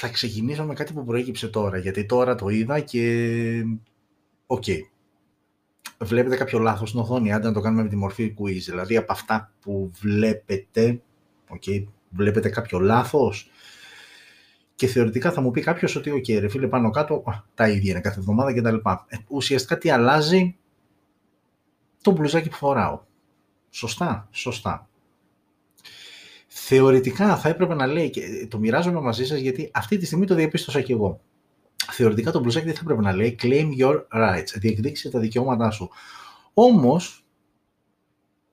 θα ξεκινήσω με κάτι που προέκυψε τώρα, γιατί τώρα το είδα και... OK. Okay. Βλέπετε κάποιο λάθος στην οθόνη, άντε να το κάνουμε με τη μορφή quiz. Δηλαδή, από αυτά που βλέπετε, okay, βλέπετε κάποιο λάθος και θεωρητικά θα μου πει κάποιος ότι, οκ, ρε φίλε, πάνω κάτω, τα ίδια είναι κάθε εβδομάδα κτλ. Ε, ουσιαστικά τι αλλάζει το μπλουζάκι που φοράω. Σωστά, σωστά. Θεωρητικά θα έπρεπε να λέει, και το μοιράζομαι μαζί σας γιατί αυτή τη στιγμή το διαπίστωσα και εγώ. Θεωρητικά το μπλουζάκι δεν θα έπρεπε να λέει claim your rights, διεκδίκησε τα δικαιώματά σου. Όμως,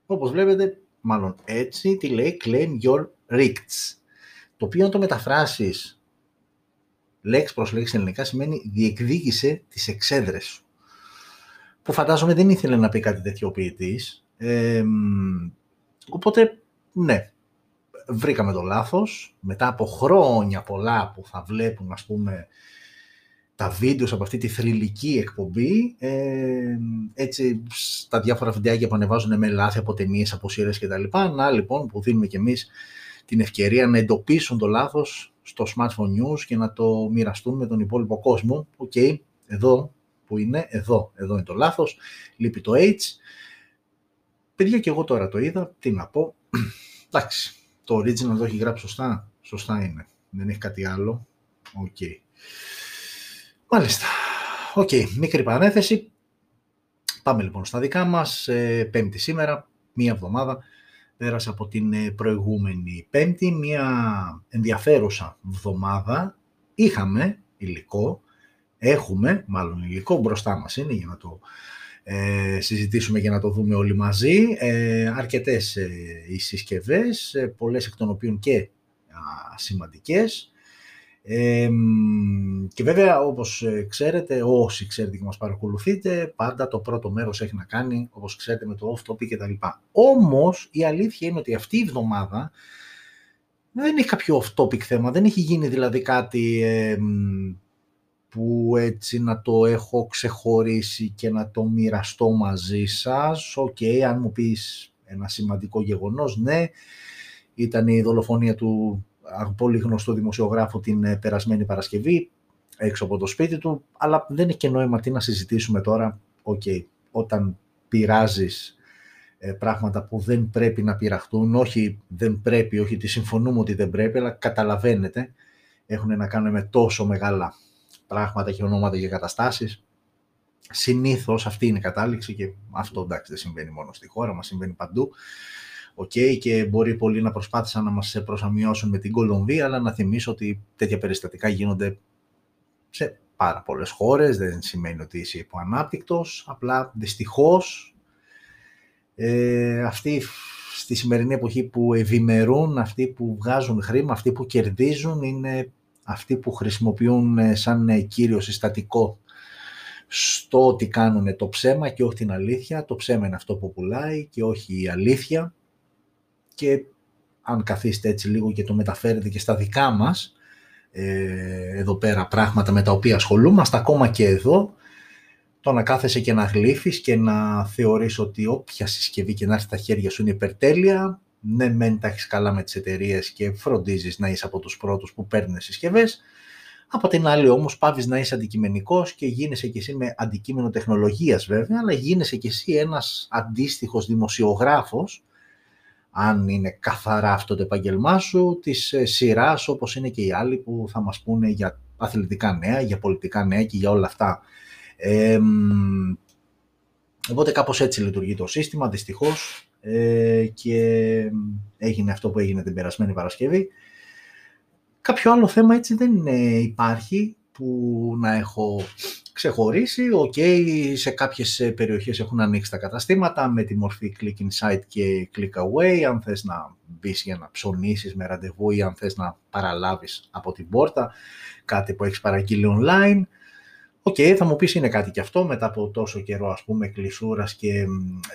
όπως βλέπετε, μάλλον έτσι, τι λέει claim your rights. Το οποίο αν το μεταφράσεις λέξη προς λέξη ελληνικά σημαίνει διεκδίκησε τις εξέδρες σου. Που φαντάζομαι δεν ήθελε να πει κάτι τέτοιο ο ποιητής. οπότε, ναι, βρήκαμε το λάθος. Μετά από χρόνια πολλά που θα βλέπουν, ας πούμε, τα videos από αυτή τη θρυλική εκπομπή, ε, έτσι στα διάφορα βιντεάκια που ανεβάζουν με λάθη από ταινίες, από σειρές κτλ. Να λοιπόν που δίνουμε κι εμείς την ευκαιρία να εντοπίσουν το λάθος στο smartphone news και να το μοιραστούν με τον υπόλοιπο κόσμο. OK, okay, εδώ που είναι, εδώ, εδώ είναι το λάθος, λείπει το H. Παιδιά και εγώ τώρα το είδα, τι να πω, εντάξει, το original το έχει γράψει σωστά, σωστά είναι, δεν έχει κάτι άλλο, OK. Okay. Μάλιστα, OK, okay. μικρή παρένθεση, πάμε λοιπόν στα δικά μας, ε, πέμπτη σήμερα, μία εβδομάδα, πέρασε από την ε, προηγούμενη πέμπτη, μια ενδιαφέρουσα εβδομάδα. Είχαμε υλικό, έχουμε μάλλον υλικό μπροστά μας είναι για να το ε, συζητήσουμε και να το δούμε όλοι μαζί. Ε, αρκετές ε, οι συσκευές, ε, πολλές εκ των οποίων και α, σημαντικές και βέβαια, όπως ε, ξέρετε, όσοι ξέρετε και μας παρακολουθείτε, πάντα το πρώτο μέρος έχει να κάνει, όπως ξέρετε, με το off-topic κτλ. Όμως, η αλήθεια είναι ότι αυτή η εβδομάδα δεν έχει κάποιο off-topic θέμα, δεν έχει γίνει δηλαδή κάτι που έτσι να το έχω ξεχωρίσει και να το μοιραστώ μαζί σας. Οκ, αν μου πεις ένα σημαντικό γεγονός, ναι, ήταν η δολοφονία του πολύ γνωστό δημοσιογράφο την ε, περασμένη Παρασκευή έξω από το σπίτι του, αλλά δεν έχει και νόημα τι να συζητήσουμε τώρα. Οκ, όταν πειράζεις ε, πράγματα που δεν πρέπει να πειραχτούν, όχι δεν πρέπει, όχι ότι συμφωνούμε ότι δεν πρέπει, αλλά καταλαβαίνετε, έχουν να κάνουν με τόσο μεγάλα πράγματα και ονόματα και καταστάσεις. Συνήθως αυτή είναι η κατάληξη και αυτό εντάξει δεν συμβαίνει μόνο στη χώρα μας, συμβαίνει παντού okay, και μπορεί πολλοί να προσπάθησαν να μας προσαμειώσουν με την Κολομβία, αλλά να θυμίσω ότι τέτοια περιστατικά γίνονται σε πάρα πολλές χώρες, δεν σημαίνει ότι είσαι υποανάπτυκτος, απλά δυστυχώς ε, αυτοί στη σημερινή εποχή που ευημερούν, αυτοί που βγάζουν χρήμα, αυτοί που κερδίζουν, είναι αυτοί που χρησιμοποιούν ε, σαν κύριο συστατικό στο ότι κάνουν το ψέμα και όχι την αλήθεια. Το ψέμα είναι αυτό που πουλάει και όχι η αλήθεια και αν καθίστε έτσι λίγο και το μεταφέρετε και στα δικά μας ε, εδώ πέρα πράγματα με τα οποία ασχολούμαστε, ακόμα και εδώ, το να κάθεσαι και να γλύφεις και να θεωρείς ότι όποια συσκευή και να έρθει στα χέρια σου είναι υπερτέλεια, ναι μεν τα έχεις καλά με τις εταιρείες και φροντίζεις να είσαι από τους πρώτους που παίρνουν συσκευές, από την άλλη όμως πάβεις να είσαι αντικειμενικός και γίνεσαι και εσύ με αντικείμενο τεχνολογίας βέβαια, αλλά γίνεσαι και εσύ ένας αντίστοιχος δημοσιογράφος αν είναι καθαρά αυτό το επαγγελμά σου, της ε, σειράς όπως είναι και οι άλλοι που θα μας πούνε για αθλητικά νέα, για πολιτικά νέα και για όλα αυτά. Ε, οπότε κάπως έτσι λειτουργεί το σύστημα, δυστυχώς, ε, και έγινε αυτό που έγινε την περασμένη Παρασκευή. Κάποιο άλλο θέμα έτσι δεν υπάρχει που να έχω ξεχωρίσει. OK, okay, σε κάποιες ε, περιοχές έχουν ανοίξει τα καταστήματα με τη μορφή click inside και click away, αν θες να μπεις για να ψωνίσεις με ραντεβού ή αν θες να παραλάβεις από την πόρτα κάτι που έχεις παραγγείλει online. OK, okay, θα μου πεις είναι κάτι και αυτό μετά από τόσο καιρό ας πούμε κλεισούρας και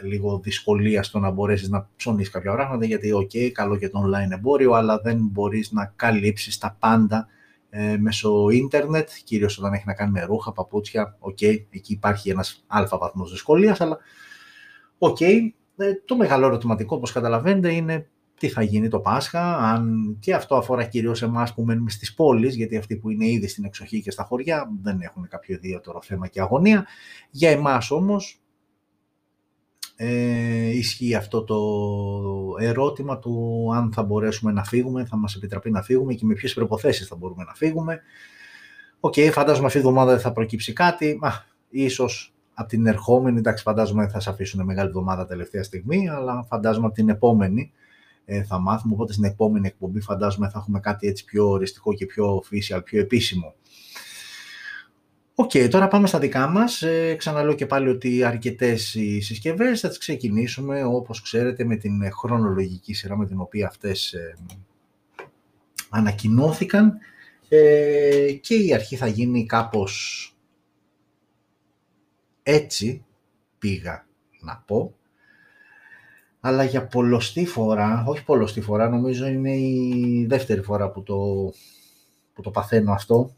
λίγο δυσκολία στο να μπορέσεις να ψωνίσεις κάποια πράγματα γιατί OK, okay, καλό και το online εμπόριο αλλά δεν μπορείς να καλύψεις τα πάντα ε, μέσω ίντερνετ, κυρίως όταν έχει να κάνει με ρούχα, παπούτσια, OK, okay, εκεί υπάρχει ένας άλφα βαθμός δυσκολίας, αλλά OK, okay, ε, το μεγάλο ερωτηματικό, όπως καταλαβαίνετε, είναι τι θα γίνει το Πάσχα, αν και αυτό αφορά κυρίως εμάς που μένουμε στις πόλεις, γιατί αυτοί που είναι ήδη στην εξοχή και στα χωριά δεν έχουν κάποιο ιδιαίτερο θέμα και αγωνία. Για εμάς όμως ε, ισχύει αυτό το ερώτημα του αν θα μπορέσουμε να φύγουμε, θα μας επιτραπεί να φύγουμε και με ποιες προϋποθέσεις θα μπορούμε να φύγουμε. OK, okay, φαντάζομαι αυτή τη εβδομάδα δεν θα προκύψει κάτι, Μα, ίσως από την ερχόμενη, εντάξει φαντάζομαι θα σε αφήσουν μεγάλη εβδομάδα τελευταία στιγμή, αλλά φαντάζομαι από την επόμενη ε, θα μάθουμε, οπότε στην επόμενη εκπομπή φαντάζομαι θα έχουμε κάτι έτσι πιο οριστικό και πιο official, πιο επίσημο. OK, okay, τώρα πάμε στα δικά μας. Ε, ξαναλέω και πάλι ότι αρκετές οι συσκευές θα τις ξεκινήσουμε όπως ξέρετε με την χρονολογική σειρά με την οποία αυτές ε, ανακοινώθηκαν ε, και η αρχή θα γίνει κάπως έτσι πήγα να πω αλλά για πολλωστή φορά, όχι πολλωστή φορά, νομίζω είναι η δεύτερη φορά που το, που το παθαίνω αυτό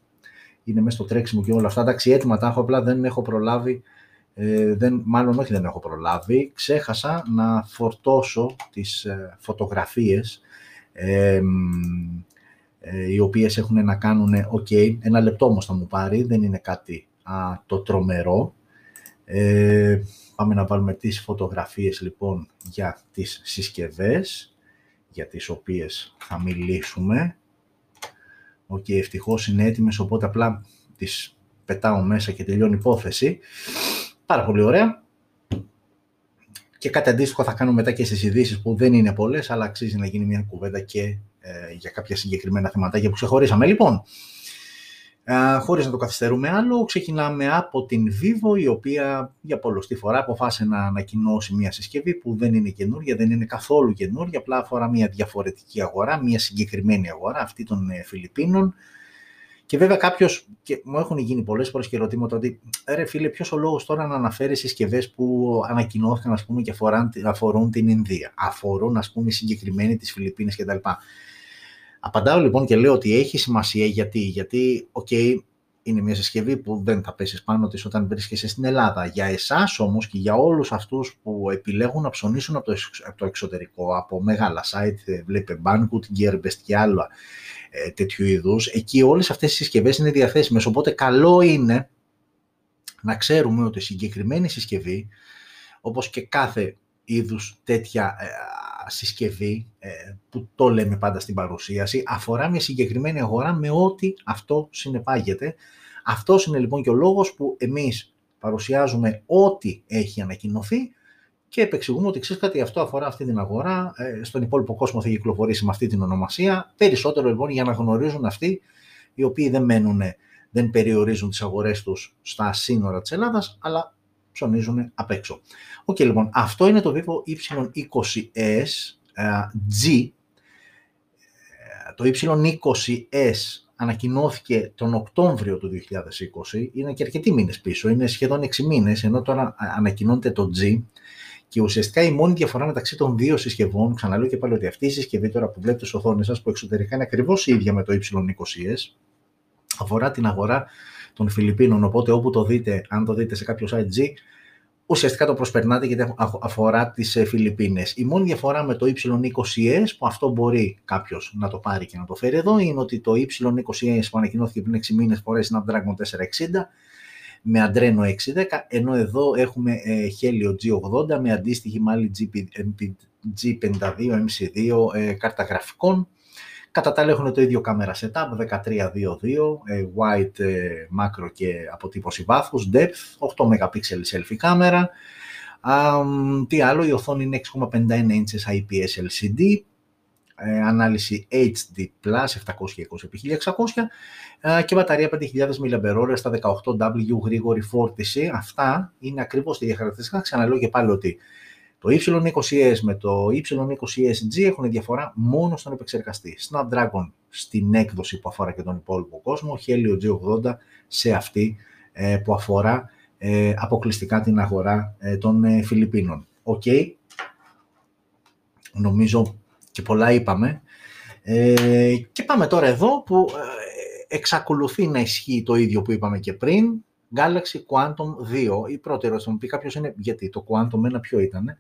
είναι μέσα στο τρέξιμο και όλα αυτά. Εντάξει, έτοιμα τα έχω, απλά δεν έχω προλάβει, ε, δεν, μάλλον όχι δεν έχω προλάβει, ξέχασα να φορτώσω τις ε, φωτογραφίες ε, οι οποίες έχουν να κάνουν, ok, ένα λεπτό όμως θα μου πάρει, δεν είναι κάτι α, το τρομερό. Ε, πάμε να βάλουμε τις φωτογραφίες λοιπόν για τις συσκευές για τις οποίες θα μιλήσουμε. OK, okay, ευτυχώς είναι έτοιμες, οπότε απλά τις πετάω μέσα και τελειώνει η υπόθεση. Πάρα πολύ ωραία. Και κάτι αντίστοιχο θα κάνω μετά και στις ειδήσεις που δεν είναι πολλές, αλλά αξίζει να γίνει μια κουβέντα και ε, για κάποια συγκεκριμένα θεματάκια που ξεχωρίσαμε. Λοιπόν, ε, χωρίς να το καθυστερούμε άλλο, ξεκινάμε από την Vivo, η οποία για πολλωστή φορά αποφάσισε να ανακοινώσει μια συσκευή που δεν είναι καινούρια, δεν είναι καθόλου καινούρια, απλά αφορά μια διαφορετική αγορά, μια συγκεκριμένη αγορά, αυτή των ε, Φιλιππίνων. Και βέβαια κάποιος, και μου έχουν γίνει πολλές φορές και ερωτήματα ότι ρε φίλε, ποιος ο λόγος τώρα να αναφέρεις συσκευές που ανακοινώθηκαν ας πούμε, και αφορούν, αφορούν την Ινδία, αφορούν ας πούμε συγκεκριμένοι τι Φιλιππίνες κτλ. Απαντάω λοιπόν και λέω ότι έχει σημασία γιατί, γιατί okay, είναι μια συσκευή που δεν θα πέσεις πάνω της όταν βρίσκεσαι στην Ελλάδα. Για εσάς όμως και για όλους αυτούς που επιλέγουν να ψωνίσουν από το, εξωτερικό, από μεγάλα site, ε, βλέπε Bankout, Gearbest και άλλα ε, τέτοιου είδους, εκεί όλες αυτές οι συσκευές είναι διαθέσιμες, οπότε καλό είναι να ξέρουμε ότι η συγκεκριμένη συσκευή, όπως και κάθε είδους τέτοια ε, συσκευή, ε, που το λέμε πάντα στην παρουσίαση, αφορά μια συγκεκριμένη αγορά με ό,τι αυτό συνεπάγεται. Αυτός είναι λοιπόν και ο λόγος που εμείς παρουσιάζουμε ό,τι έχει ανακοινωθεί και επεξηγούμε ότι ξέρεις κάτι, αυτό αφορά αυτή την αγορά. Ε, στον υπόλοιπο κόσμο θα κυκλοφορήσει με αυτή την ονομασία. Περισσότερο λοιπόν για να γνωρίζουν αυτοί οι οποίοι δεν μένουν, δεν περιορίζουν τις αγορές τους στα σύνορα της Ελλάδας, αλλά ψωνίζουν απ' έξω. Okay, okay, λοιπόν, αυτό είναι το Vivo Y20S G. Ε, το Y20S ανακοινώθηκε τον Οκτώβριο του 2020, είναι και αρκετοί μήνες πίσω, είναι σχεδόν 6 μήνες, ενώ τώρα ανακοινώνεται το G και ουσιαστικά η μόνη διαφορά μεταξύ των δύο συσκευών, ξαναλέω και πάλι ότι αυτή η συσκευή τώρα που βλέπετε στις οθόνες σας, που εξωτερικά είναι ακριβώς η ίδια με το Y20S, αφορά την αγορά των Φιλιππίνων, οπότε όπου το δείτε, αν το δείτε σε κάποιος site G, ουσιαστικά το προσπερνάτε γιατί αφορά τις ε, Φιλιππίνες. Η μόνη διαφορά με το Y20S, που αυτό μπορεί κάποιος να το πάρει και να το φέρει εδώ, είναι ότι το Y20S που ανακοινώθηκε πριν 6 μήνες φορές Snapdragon 460, με Adreno 610, ενώ εδώ έχουμε ε, Helio G80 με αντίστοιχη μάλλη G52, MC2 ε, κάρτα γραφικών Κατά τα άλλα έχουν το ίδιο κάμερα setup, 1322, ε, wide ε, macro και αποτύπωση βάθους, depth, 8 MP selfie κάμερα. τι άλλο, η οθόνη είναι 6,51 inches IPS LCD, ε, ανάλυση HD+, 720x1600 και μπαταρία 5000 mAh στα 18W γρήγορη φόρτιση. Αυτά είναι ακριβώς τη διαχειριστικά. Ξαναλέω και πάλι ότι το Y20S με το Y20SG έχουν διαφορά μόνο στον επεξεργαστή. Snapdragon στην έκδοση που αφορά και τον υπόλοιπο κόσμο, Helio G80 σε αυτή ε, που αφορά ε, αποκλειστικά την αγορά ε, των Φιλιππίνων. Οκ, νομίζω και πολλά είπαμε. και πάμε τώρα εδώ που εξακολουθεί να ισχύει το ίδιο που είπαμε και πριν. Galaxy Quantum 2. Η πρώτη ερώτηση μου πει κάποιος είναι γιατί το Quantum 1 ποιο ήταν.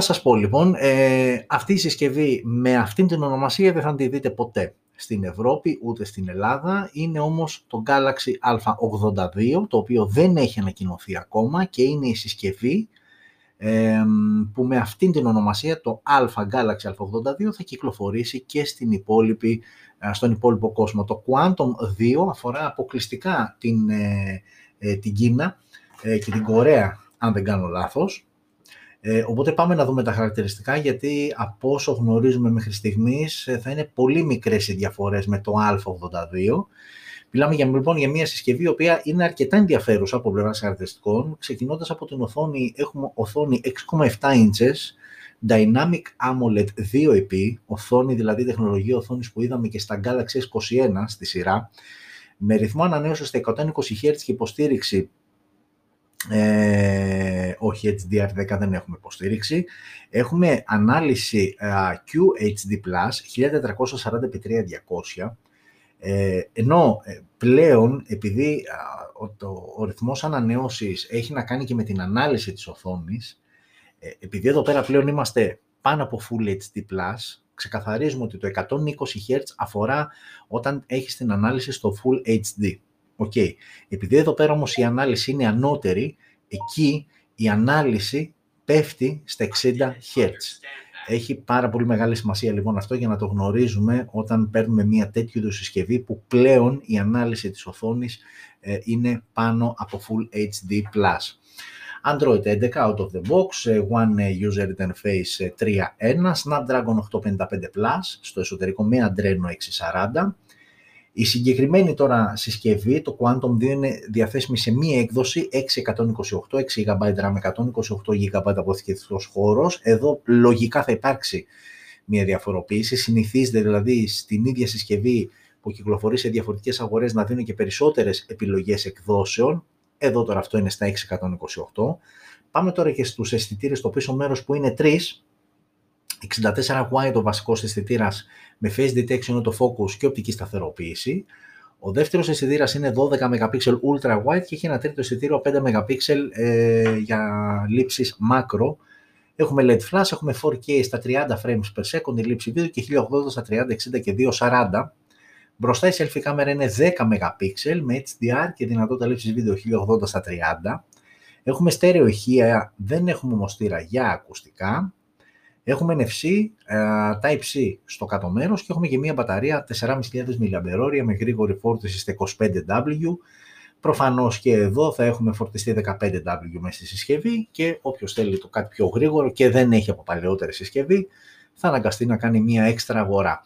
Θα σας πω λοιπόν, ε, αυτή η συσκευή με αυτήν την ονομασία δεν θα τη δείτε ποτέ στην Ευρώπη ούτε στην Ελλάδα. Είναι όμως το Galaxy A82, το οποίο δεν έχει ανακοινωθεί ακόμα και είναι η συσκευή ε, που με αυτήν την ονομασία το Α Galaxy A82 θα κυκλοφορήσει και στην υπόλοιπη, ε, στον υπόλοιπο κόσμο. Το Quantum 2 αφορά αποκλειστικά την, ε, ε, την Κίνα και την Κορέα, αν δεν κάνω λάθος. Ε, οπότε πάμε να δούμε τα χαρακτηριστικά γιατί από όσο γνωρίζουμε μέχρι στιγμής ε, θα είναι πολύ μικρές οι διαφορές με το Α82. Μιλάμε για, λοιπόν για μια συσκευή η οποία είναι αρκετά ενδιαφέρουσα από πλευράς χαρακτηριστικών. Ξεκινώντας από την οθόνη, έχουμε οθόνη 6,7 inches, Dynamic AMOLED 2EP, οθόνη δηλαδή τεχνολογία οθόνης που είδαμε και στα Galaxy S21 στη σειρά, με ρυθμό ανανέωσης στα 120 Hz και υποστήριξη ε, όχι HDR10 δεν έχουμε υποστήριξη. Έχουμε ανάλυση uh, QHD+, 1440x3200, ε, ενώ ε, πλέον επειδή ο, το, ο ρυθμός ανανέωσης έχει να κάνει και με την ανάλυση της οθόνης, ε, επειδή εδώ πέρα πλέον είμαστε πάνω από Full HD+, ξεκαθαρίζουμε ότι το 120 Hz αφορά όταν έχεις την ανάλυση στο Full HD. Okay. Επειδή εδώ πέρα όμως η ανάλυση είναι ανώτερη, εκεί η ανάλυση πέφτει στα 60 Hz. Έχει πάρα πολύ μεγάλη σημασία λοιπόν αυτό για να το γνωρίζουμε όταν παίρνουμε μια τέτοιου είδους συσκευή που πλέον η ανάλυση της οθόνης ε, είναι πάνω από Full HD+. Android 11 out of the box, ε, One User Interface 3.1, ε, Snapdragon 855 Plus στο εσωτερικό με Adreno 640, η συγκεκριμένη τώρα συσκευή, το Quantum 2, είναι διαθέσιμη σε μία έκδοση 628, 6 GB RAM, 128 GB αποθηκευτικός χώρος. Εδώ λογικά θα υπάρξει μία διαφοροποίηση. Συνηθίζεται δηλαδή στην ίδια συσκευή που κυκλοφορεί σε διαφορετικές αγορές να δίνουν και περισσότερες επιλογές εκδόσεων. Εδώ τώρα αυτό είναι στα 628. Πάμε τώρα και στους αισθητήρες στο πίσω μέρος που είναι 3 64 wide ο βασικός αισθητήρας με face detection το focus και οπτική σταθεροποίηση. Ο δεύτερος αισθητήρας είναι 12 MP ultra wide και έχει ένα τρίτο αισθητήριο 5 MP ε, για λήψεις macro. Έχουμε LED flash, έχουμε 4K στα 30 frames per second η λήψη βίντεο και 1080 στα 30, 60 και 240. Μπροστά η selfie κάμερα είναι 10 MP με HDR και δυνατότητα λήψης βίντεο 1080 στα 30. Έχουμε στέρεο ηχεία, δεν έχουμε όμως για ακουστικά. Έχουμε NFC ε, Type-C στο κάτω μέρος και έχουμε και μία μπαταρία 4.500 mAh με γρήγορη φόρτιση στα 25W. Προφανώς και εδώ θα έχουμε φορτιστεί 15W μέσα στη συσκευή και όποιος θέλει το κάτι πιο γρήγορο και δεν έχει από παλαιότερη συσκευή θα αναγκαστεί να κάνει μία έξτρα αγορά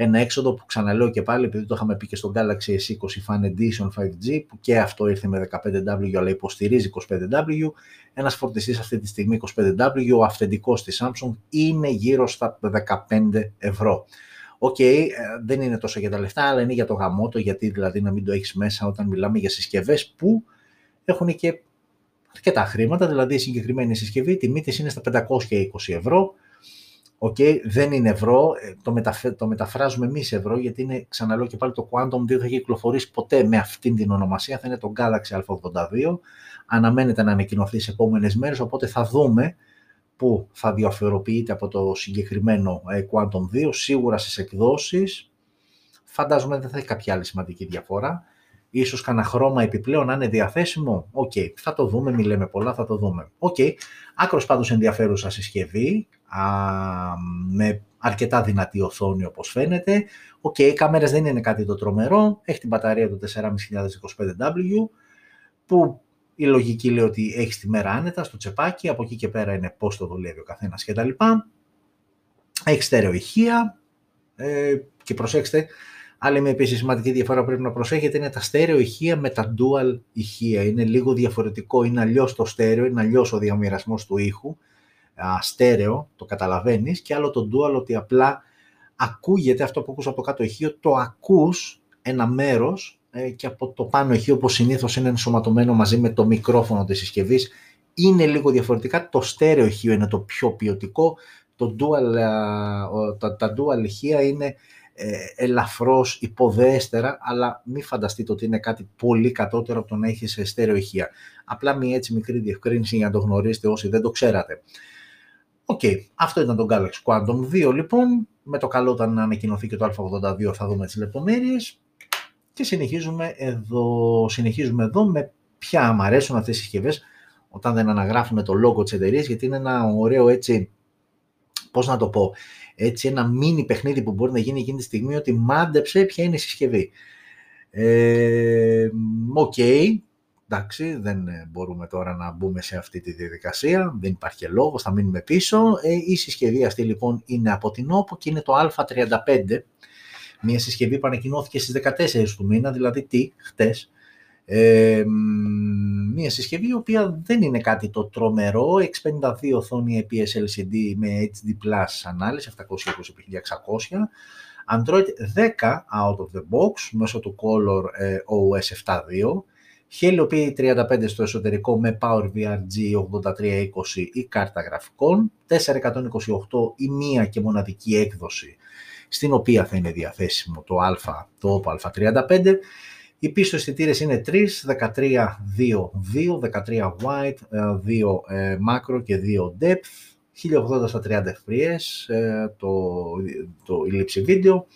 ένα έξοδο που ξαναλέω και πάλι επειδή το είχαμε πει και στο Galaxy S20 Fan Edition 5G που και αυτό ήρθε με 15W αλλά υποστηρίζει 25W ένας φορτιστής αυτή τη στιγμή 25W ο αυθεντικός της Samsung είναι γύρω στα 15 ευρώ. Okay, okay, ε, δεν είναι τόσο για τα λεφτά, αλλά είναι για το γαμώτο, γιατί δηλαδή να μην το έχεις μέσα όταν μιλάμε για συσκευές που έχουν και αρκετά χρήματα, δηλαδή η συγκεκριμένη συσκευή, η τιμή της είναι στα 520 ευρώ, Οκ, δεν είναι ευρώ, ε, το, μεταφ... το μεταφράζουμε εμείς ευρώ, γιατί είναι, ξαναλέω και πάλι, το Quantum δεν θα έχει κυκλοφορήσει ποτέ με αυτήν την ονομασία, θα είναι το Galaxy A82. Αναμένεται να ανακοινωθεί σε επόμενες μέρες, οπότε θα δούμε που θα διαφοροποιείται από το συγκεκριμένο ε, Quantum 2, σίγουρα στις εκδόσεις. Φαντάζομαι δεν θα έχει κάποια άλλη σημαντική διαφορά. Ίσως κανένα χρώμα επιπλέον να είναι διαθέσιμο. Okay, okay. θα το δούμε, μη λέμε πολλά, θα το δούμε. Okay, okay. άκρως πάντως ενδιαφέρουσα συσκευή, α, με αρκετά δυνατή οθόνη όπως φαίνεται. Okay, okay, οι κάμερες δεν είναι κάτι το τρομερό, έχει την μπαταρία του 4525W, που η λογική λέει ότι έχεις τη μέρα άνετα στο τσεπάκι, από εκεί και πέρα είναι πώς το δουλεύει ο καθένας κτλ. Έχεις stereo ηχεία ε, και προσέξτε, Άλλη μια επίσης σημαντική διαφορά που πρέπει να προσέχετε είναι τα stereo ηχεία με τα dual ηχεία. Είναι λίγο διαφορετικό, είναι αλλιώς το stereo, είναι αλλιώς ο διαμοιρασμός του ήχου. Α, στέρεο, το καταλαβαίνεις, και άλλο το dual ότι απλά ακούγεται αυτό που ακούς από το κάτω ηχείο, το ακούς ένα μέρος ε, και από το πάνω ηχείο όπως συνήθως είναι ενσωματωμένο μαζί με το μικρόφωνο της συσκευής είναι λίγο διαφορετικά, το στέρεο ηχείο είναι το πιο ποιοτικό, το dual, τα, τα dual ηχεία είναι ε, ελαφρώς υποδέστερα, αλλά μην φανταστείτε ότι είναι κάτι πολύ κατώτερο από το να έχει στέρεο ηχεία. Απλά μια έτσι μικρή διευκρίνηση για να το γνωρίσετε όσοι δεν το ξέρατε. Okay, okay, αυτό ήταν το Galaxy Quantum 2 λοιπόν. Με το καλό όταν ανακοινωθεί και το A82 θα δούμε τις λεπτομέρειες. Και συνεχίζουμε εδώ, συνεχίζουμε εδώ με... ποια μου αρέσουν αυτές οι συσκευές όταν δεν αναγράφουμε το logo της εταιρείας γιατί είναι ένα ωραίο έτσι, πώς να το πω, έτσι ένα μίνι παιχνίδι που μπορεί να γίνει εκείνη τη στιγμή ότι μάντεψε ποια είναι η συσκευή. Ε, okay, okay, εντάξει, δεν μπορούμε τώρα να μπούμε σε αυτή τη διαδικασία, δεν υπάρχει και λόγος, θα μείνουμε πίσω. Ε, η συσκευή αυτή λοιπόν είναι από την OPPO και είναι το A35, μια συσκευή που ανακοινώθηκε στις 14 του μήνα, δηλαδή τι, χτες. Ε, μια συσκευή η οποία δεν είναι κάτι το τρομερό, 652 οθόνη IPS LCD με HD Plus ανάλυση, 720x1600, Android 10 out of the box μέσω του Color ε, OS 7.2, Helio P35 στο εσωτερικό με PowerVR G8320 ή κάρτα γραφικών, 428 η μία και μοναδική έκδοση στην οποία θα είναι διαθέσιμο το Α, το OPPO Α35. Οι πίσω αισθητήρες είναι 3, 13, 2, 2, 13 wide, 2 ε, macro και 2 depth, 1080 στα 30 fps ε, το, το, η λήψη βίντεο.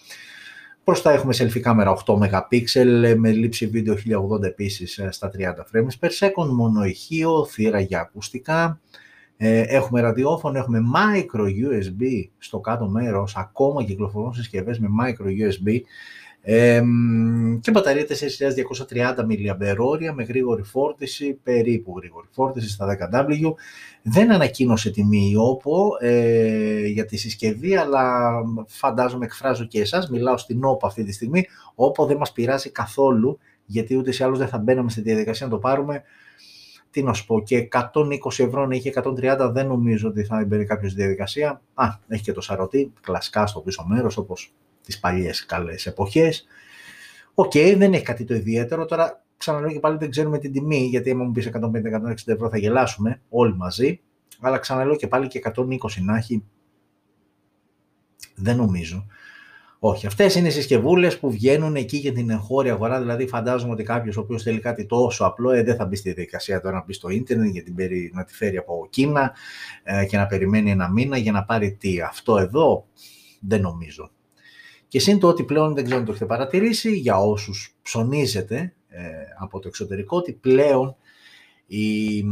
Προς τα έχουμε selfie κάμερα 8 MP με λήψη βίντεο 1080 επίσης ε, στα 30 frames per second, μόνο ηχείο, θύρα για ακουστικά. Έχουμε ραδιόφωνο, έχουμε micro USB στο κάτω μέρος, ακόμα κυκλοφορούν συσκευές με micro USB ε, και μπαταρία 4.230 mAh με γρήγορη φόρτιση, περίπου γρήγορη φόρτιση στα 10W. Δεν ανακοίνωσε τιμή η OPPO ε, για τη συσκευή, αλλά φαντάζομαι εκφράζω και εσάς, μιλάω στην OPPO αυτή τη στιγμή. OPPO δεν μας πειράζει καθόλου, γιατί ούτως ή άλλως δεν θα μπαίναμε στη διαδικασία να το πάρουμε. Τι να σου πω, και 120 ευρώ να είχε 130 δεν νομίζω ότι θα μπαίνει κάποιος στη διαδικασία. Α, έχει και το σαρωτή, κλασικά στο πίσω μέρος, όπως τις παλιές καλές εποχές. Οκ, δεν έχει κάτι το ιδιαίτερο. Τώρα ξαναλέω και πάλι δεν ξέρουμε την τιμή, γιατί άμα μου πεις 150-160 ευρώ θα γελάσουμε όλοι μαζί. Αλλά ξαναλέω και πάλι και 120 να έχει, δεν νομίζω. Όχι, αυτές είναι οι συσκευούλες που βγαίνουν εκεί για την εγχώρια αγορά. Δηλαδή, φαντάζομαι ότι κάποιος ο οποίος θέλει κάτι τόσο απλό ε, δεν θα μπει στη διαδικασία τώρα να μπει στο ίντερνετ για την να τη φέρει από Κίνα ε, και να περιμένει ένα μήνα για να πάρει τι. Αυτό εδώ δεν νομίζω. Και σύν το ότι πλέον δεν ξέρω αν το έχετε παρατηρήσει, για όσους ψωνίζετε ε, από το εξωτερικό, ότι πλέον οι,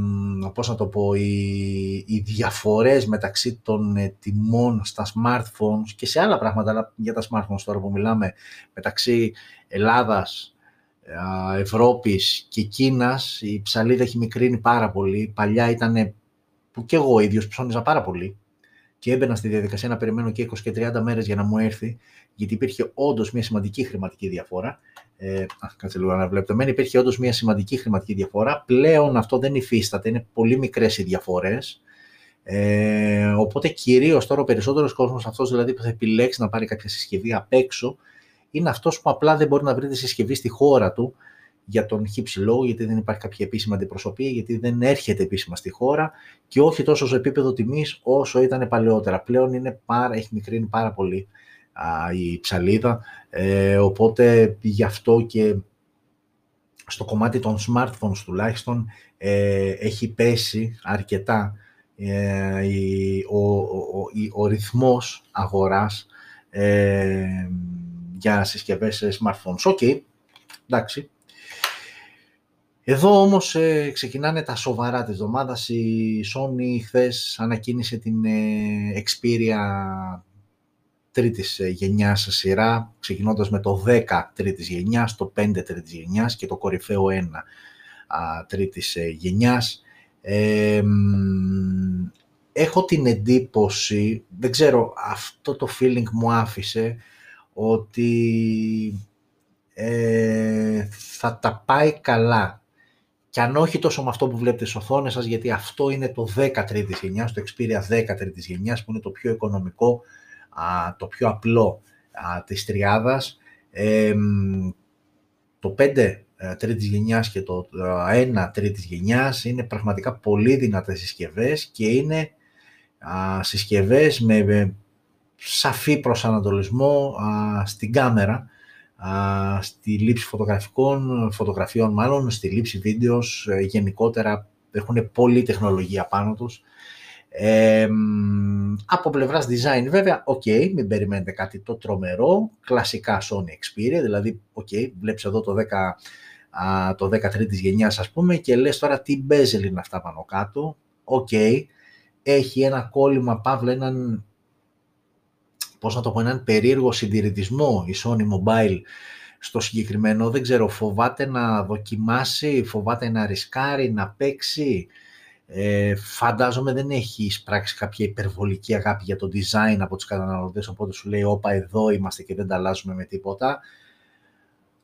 πώς να το πω, οι, οι διαφορές μεταξύ των ε, τιμών στα smartphones και σε άλλα πράγματα, αλλά για τα smartphones τώρα που μιλάμε, μεταξύ Ελλάδας, ε, Ευρώπης και Κίνας, η ψαλίδα έχει μικρύνει πάρα πολύ. Παλιά ήταν που και εγώ ίδιος ψώνιζα πάρα πολύ και έμπαινα στη διαδικασία να περιμένω και 20 και 30 μέρες για να μου έρθει γιατί υπήρχε όντως μια σημαντική χρηματική διαφορά. Ε, α, κάτσε λίγο να βλέπετε. Μένει υπήρχε όντως μια σημαντική χρηματική διαφορά. Πλέον αυτό δεν υφίσταται, είναι πολύ μικρές οι διαφορές. Ε, οπότε κυρίως τώρα ο περισσότερος κόσμος, αυτός δηλαδή που θα επιλέξει να πάρει κάποια συσκευή απ' έξω, είναι αυτός που απλά δεν μπορεί να βρει τη συσκευή στη χώρα του για τον χύψη λόγο, γιατί δεν υπάρχει κάποια επίσημα αντιπροσωπεία, γιατί δεν έρχεται επίσημα στη χώρα και όχι τόσο σε επίπεδο τιμής όσο ήταν παλαιότερα. Πλέον είναι πάρα, έχει μικρύνει πάρα πολύ η ψαλίδα, ε, οπότε γι' αυτό και στο κομμάτι των smartphones τουλάχιστον ε, έχει πέσει αρκετά ε, ο, ο, ο, ρυθμός αγοράς ε, για συσκευές smartphones. Okay, okay, εντάξει. Εδώ όμως ε, ξεκινάνε τα σοβαρά της εβδομάδας. Η Sony χθες ανακοίνωσε την ε, Xperia τρίτης ε, γενιάς σειρά, ξεκινώντας με το 10 τρίτης γενιάς, το 5 τρίτης γενιάς και το κορυφαίο 1 α, τρίτης ε, γενιάς. έχω την εντύπωση, δεν ξέρω, αυτό το feeling μου άφησε ότι ε, θα τα πάει καλά. Και αν όχι τόσο με αυτό που βλέπετε στις οθόνες σας, γιατί αυτό είναι το 10 τρίτης γενιάς, το Xperia 10 τρίτης γενιάς, που είναι το πιο οικονομικό το πιο απλό α, της τριάδας. το 5 ε, τρίτης γενιάς και το 1 τρίτης γενιάς είναι πραγματικά πολύ δυνατές συσκευές και είναι α, συσκευές με, σαφή προσανατολισμό στην κάμερα, στη λήψη φωτογραφικών, φωτογραφιών μάλλον, στη λήψη βίντεος, ε, γενικότερα έχουν πολλή τεχνολογία πάνω τους Ε, από πλευράς design βέβαια, okay, okay, μην περιμένετε κάτι το τρομερό, κλασικά Sony Xperia, δηλαδή, okay, okay, βλέπεις εδώ το 10, α, το 13 της γενιάς ας πούμε και λες τώρα τι bezel είναι αυτά πάνω κάτω, okay, okay, έχει ένα κόλλημα, παύλα, έναν, πώς να το πω, έναν περίεργο συντηρητισμό η Sony Mobile στο συγκεκριμένο, δεν ξέρω, φοβάται να δοκιμάσει, φοβάται να ρισκάρει, να παίξει, ε, φαντάζομαι δεν έχει εισπράξει κάποια υπερβολική αγάπη για το design από τους καταναλωτές, οπότε σου λέει όπα εδώ είμαστε και δεν τα αλλάζουμε με τίποτα.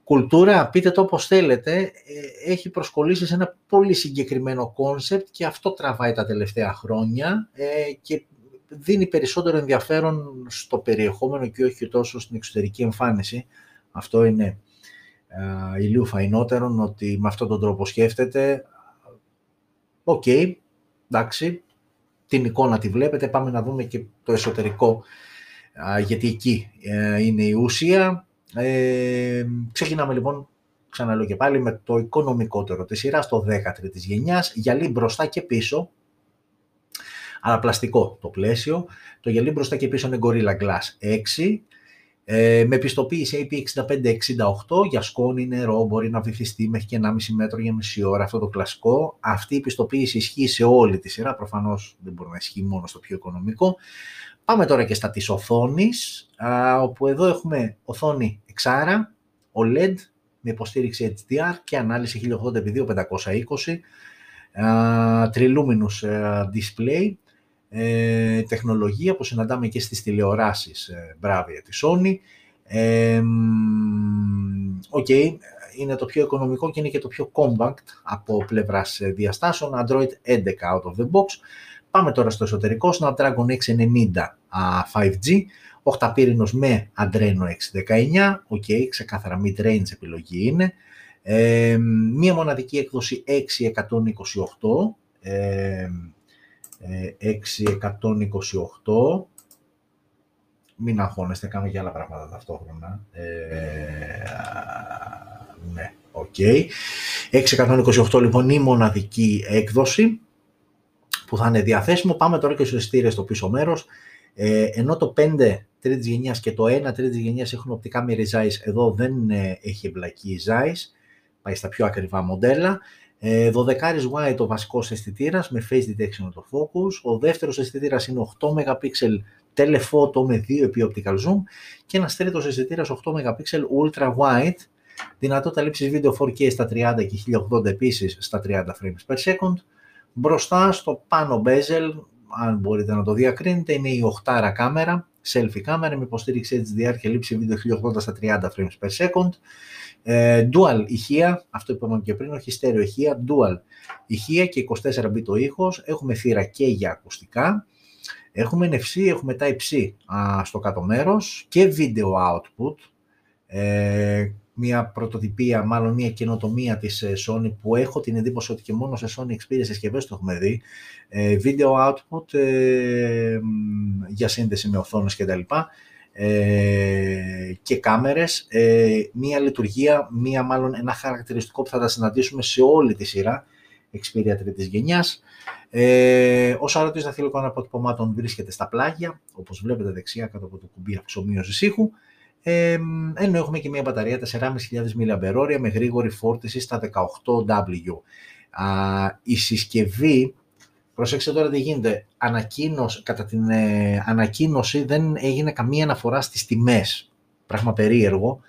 Κουλτούρα, πείτε το όπως θέλετε, ε, έχει προσκολλήσει σε ένα πολύ συγκεκριμένο concept και αυτό τραβάει τα τελευταία χρόνια ε, και δίνει περισσότερο ενδιαφέρον στο περιεχόμενο και όχι τόσο στην εξωτερική εμφάνιση. Αυτό είναι ε, ηλίου φαεινότερον ότι με αυτόν τον τρόπο σκέφτεται Ok, okay, εντάξει, την εικόνα τη βλέπετε, πάμε να δούμε και το εσωτερικό, γιατί εκεί ε, είναι η ουσία. Ε, ξεκινάμε λοιπόν, ξαναλέω και πάλι, με το οικονομικότερο της σειράς, το 10 τρίτης γενιάς, γυαλί μπροστά και πίσω, αλλά πλαστικό το πλαίσιο. Το γυαλί μπροστά και πίσω είναι Gorilla Glass 6, ε, με πιστοποίηση IP6568 για σκόνη, νερό, μπορεί να βυθιστεί μέχρι και 1,5 μέτρο για μισή ώρα, αυτό το κλασικό. Αυτή η πιστοποίηση ισχύει σε όλη τη σειρά, προφανώς δεν μπορεί να ισχύει μόνο στο πιο οικονομικό. Πάμε τώρα και στα της οθόνης, όπου εδώ έχουμε οθόνη εξάρα, OLED, με υποστήριξη HDR και ανάλυση 1080x2520, τριλούμινους ε, display, ε, τεχνολογία που συναντάμε και στις τηλεοράσεις ε, μπράβια της Sony. Ε, okay, είναι το πιο οικονομικό και είναι και το πιο compact από πλευράς ε, διαστάσεων, Android 11 out of the box. Πάμε τώρα στο εσωτερικό, Snapdragon 690 5G, 8πύρηνος με Adreno 619, ok, ξεκάθαρα mid-range επιλογή είναι. Ε, μία μοναδική έκδοση 6128, ε, 628. Μην αγχώνεστε, κάνω και άλλα πράγματα ταυτόχρονα. Ε, ναι, ok. Okay. 628 λοιπόν η μοναδική έκδοση που θα είναι διαθέσιμο. Πάμε τώρα και στους εισιτήρια στο πίσω μέρος. Ε, ενώ το 5 τρίτης γενιάς και το 1 τρίτης γενιάς έχουν οπτικά με Zeiss, εδώ δεν ε, έχει εμπλακεί η Zeiss, πάει στα πιο ακριβά μοντέλα. 12 ε, wide ο βασικός αισθητήρας με face detection το focus. Ο δεύτερος αισθητήρας είναι 8 MP telephoto με 2 επί optical zoom και ένας τρίτος αισθητήρας 8 MP ultra wide δυνατότητα λήψης βίντεο 4K στα 30 και 1080 επίσης στα 30 frames per second. Μπροστά στο πάνω bezel, αν μπορείτε να το διακρίνετε, είναι η 8 κάμερα, selfie κάμερα με υποστήριξη HDR και λήψη βίντεο 1080 στα 30 frames per second. Ε, dual ηχεία, αυτό είπαμε και πριν, όχι στέρεο ηχεία, dual ηχεία και 24 bit ο ήχος, έχουμε θύρα και για ακουστικά, έχουμε NFC, έχουμε Type-C στο κάτω μέρος και video output, ε, μια πρωτοτυπία, μάλλον μια καινοτομία της ε, Sony που έχω την εντύπωση ότι και μόνο σε Sony Xperia συσκευές το έχουμε δει. Ε, video output ε, για σύνδεση με οθόνες κτλ ε, και κάμερες, ε, μία λειτουργία, μία μάλλον ένα χαρακτηριστικό που θα τα συναντήσουμε σε όλη τη σειρά Xperia τρίτης γενιάς. Ε, ο σαρωτής δαχτυλικών αποτυπωμάτων βρίσκεται στα πλάγια, όπως βλέπετε δεξιά κάτω από το κουμπί αυξομείωσης ήχου, ε, ενώ έχουμε και μια μπαταρία 4.500 mAh με γρήγορη φόρτιση στα 18W. η συσκευή Προσέξτε τώρα τι γίνεται. Ανακοίνωση, κατά την ε, ανακοίνωση δεν έγινε καμία αναφορά στις τιμές. Πράγμα περίεργο,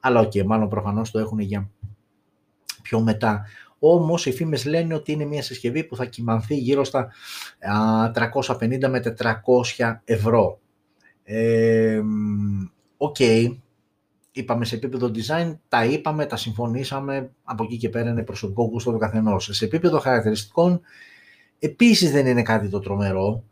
αλλά ok, okay, μάλλον προφανώς το έχουν για πιο μετά. Όμως οι φήμες λένε ότι είναι μια συσκευή που θα κυμανθεί γύρω στα 350 με 400 ευρώ. Ε, ok, okay. είπαμε σε επίπεδο design, τα είπαμε, τα συμφωνήσαμε, από εκεί και πέρα είναι προσωπικό γούστο του καθενός. Σε επίπεδο χαρακτηριστικών, επίσης δεν είναι κάτι το τρομερό.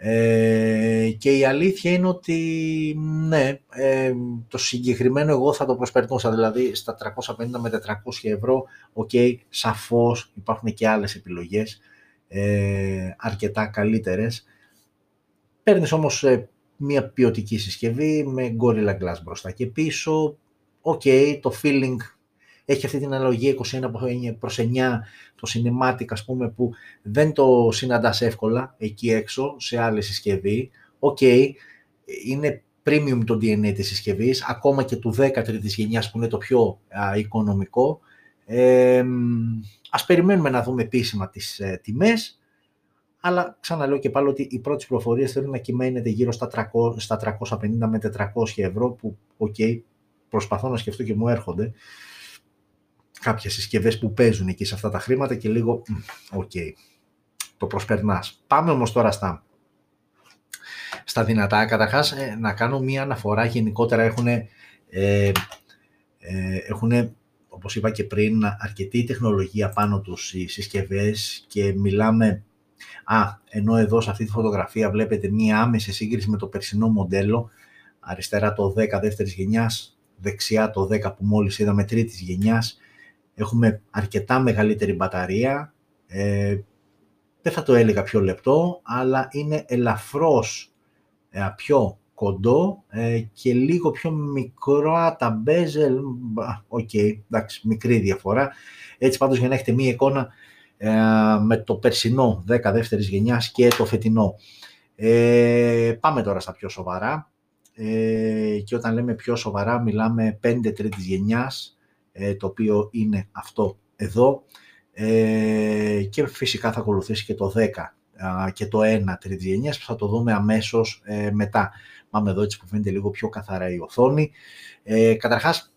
Ε, και η αλήθεια είναι ότι ναι, ε, το συγκεκριμένο εγώ θα το προσπερνούσα, δηλαδή στα 350 με 400 ευρώ, ok, okay, σαφώς υπάρχουν και άλλες επιλογές, ε, αρκετά καλύτερες. Παίρνεις όμως ε, μια ποιοτική συσκευή με Gorilla Glass μπροστά και πίσω, οκ, το feeling έχει αυτή την αναλογία 21 προς 9, το cinematic ας πούμε, που δεν το συναντάς εύκολα εκεί έξω, σε άλλη συσκευή. Οκ, είναι premium το DNA της συσκευής, ακόμα και του 10 τρίτης γενιάς που είναι το πιο οικονομικό. Ε, ας περιμένουμε να δούμε επίσημα τις ε, τιμές, αλλά ξαναλέω και πάλι ότι οι πρώτες πληροφορίες θέλουν να κυμαίνεται γύρω στα, 300, στα 350 με 400 ευρώ, που, ok, okay, προσπαθώ να σκεφτώ και μου έρχονται κάποιες συσκευές που παίζουν εκεί σε αυτά τα χρήματα και λίγο, ok, okay, το προσπερνάς. Πάμε όμως τώρα στα, στα δυνατά. Καταρχάς, ε, να κάνω μία αναφορά. Γενικότερα έχουν, ε, ε, έχουν, όπως είπα και πριν, αρκετή τεχνολογία πάνω τους οι συσκευές και μιλάμε... Α, ενώ εδώ σε αυτή τη φωτογραφία βλέπετε μία άμεση σύγκριση με το περσινό μοντέλο. Αριστερά το 10 δεύτερης γενιάς, δεξιά το 10 που μόλις είδαμε τρίτης γενιάς. Έχουμε αρκετά μεγαλύτερη μπαταρία, ε, δεν θα το έλεγα πιο λεπτό, αλλά είναι ελαφρώς ε, πιο κοντό ε, και λίγο πιο μικρό τα bezel, ok, okay, εντάξει, μικρή διαφορά. Έτσι πάντως για να έχετε μία εικόνα ε, με το περσινό 10 δεύτερης γενιάς και το φετινό. Ε, πάμε τώρα στα πιο σοβαρά ε, και όταν λέμε πιο σοβαρά μιλάμε 5 τρίτης γενιάς, ε, το οποίο είναι αυτό εδώ ε, και φυσικά θα ακολουθήσει και το 10 και το 1 τρίτη γενιάς που θα το δούμε αμέσως ε, μετά. Πάμε εδώ έτσι που φαίνεται λίγο πιο καθαρά η οθόνη. Ε, καταρχάς,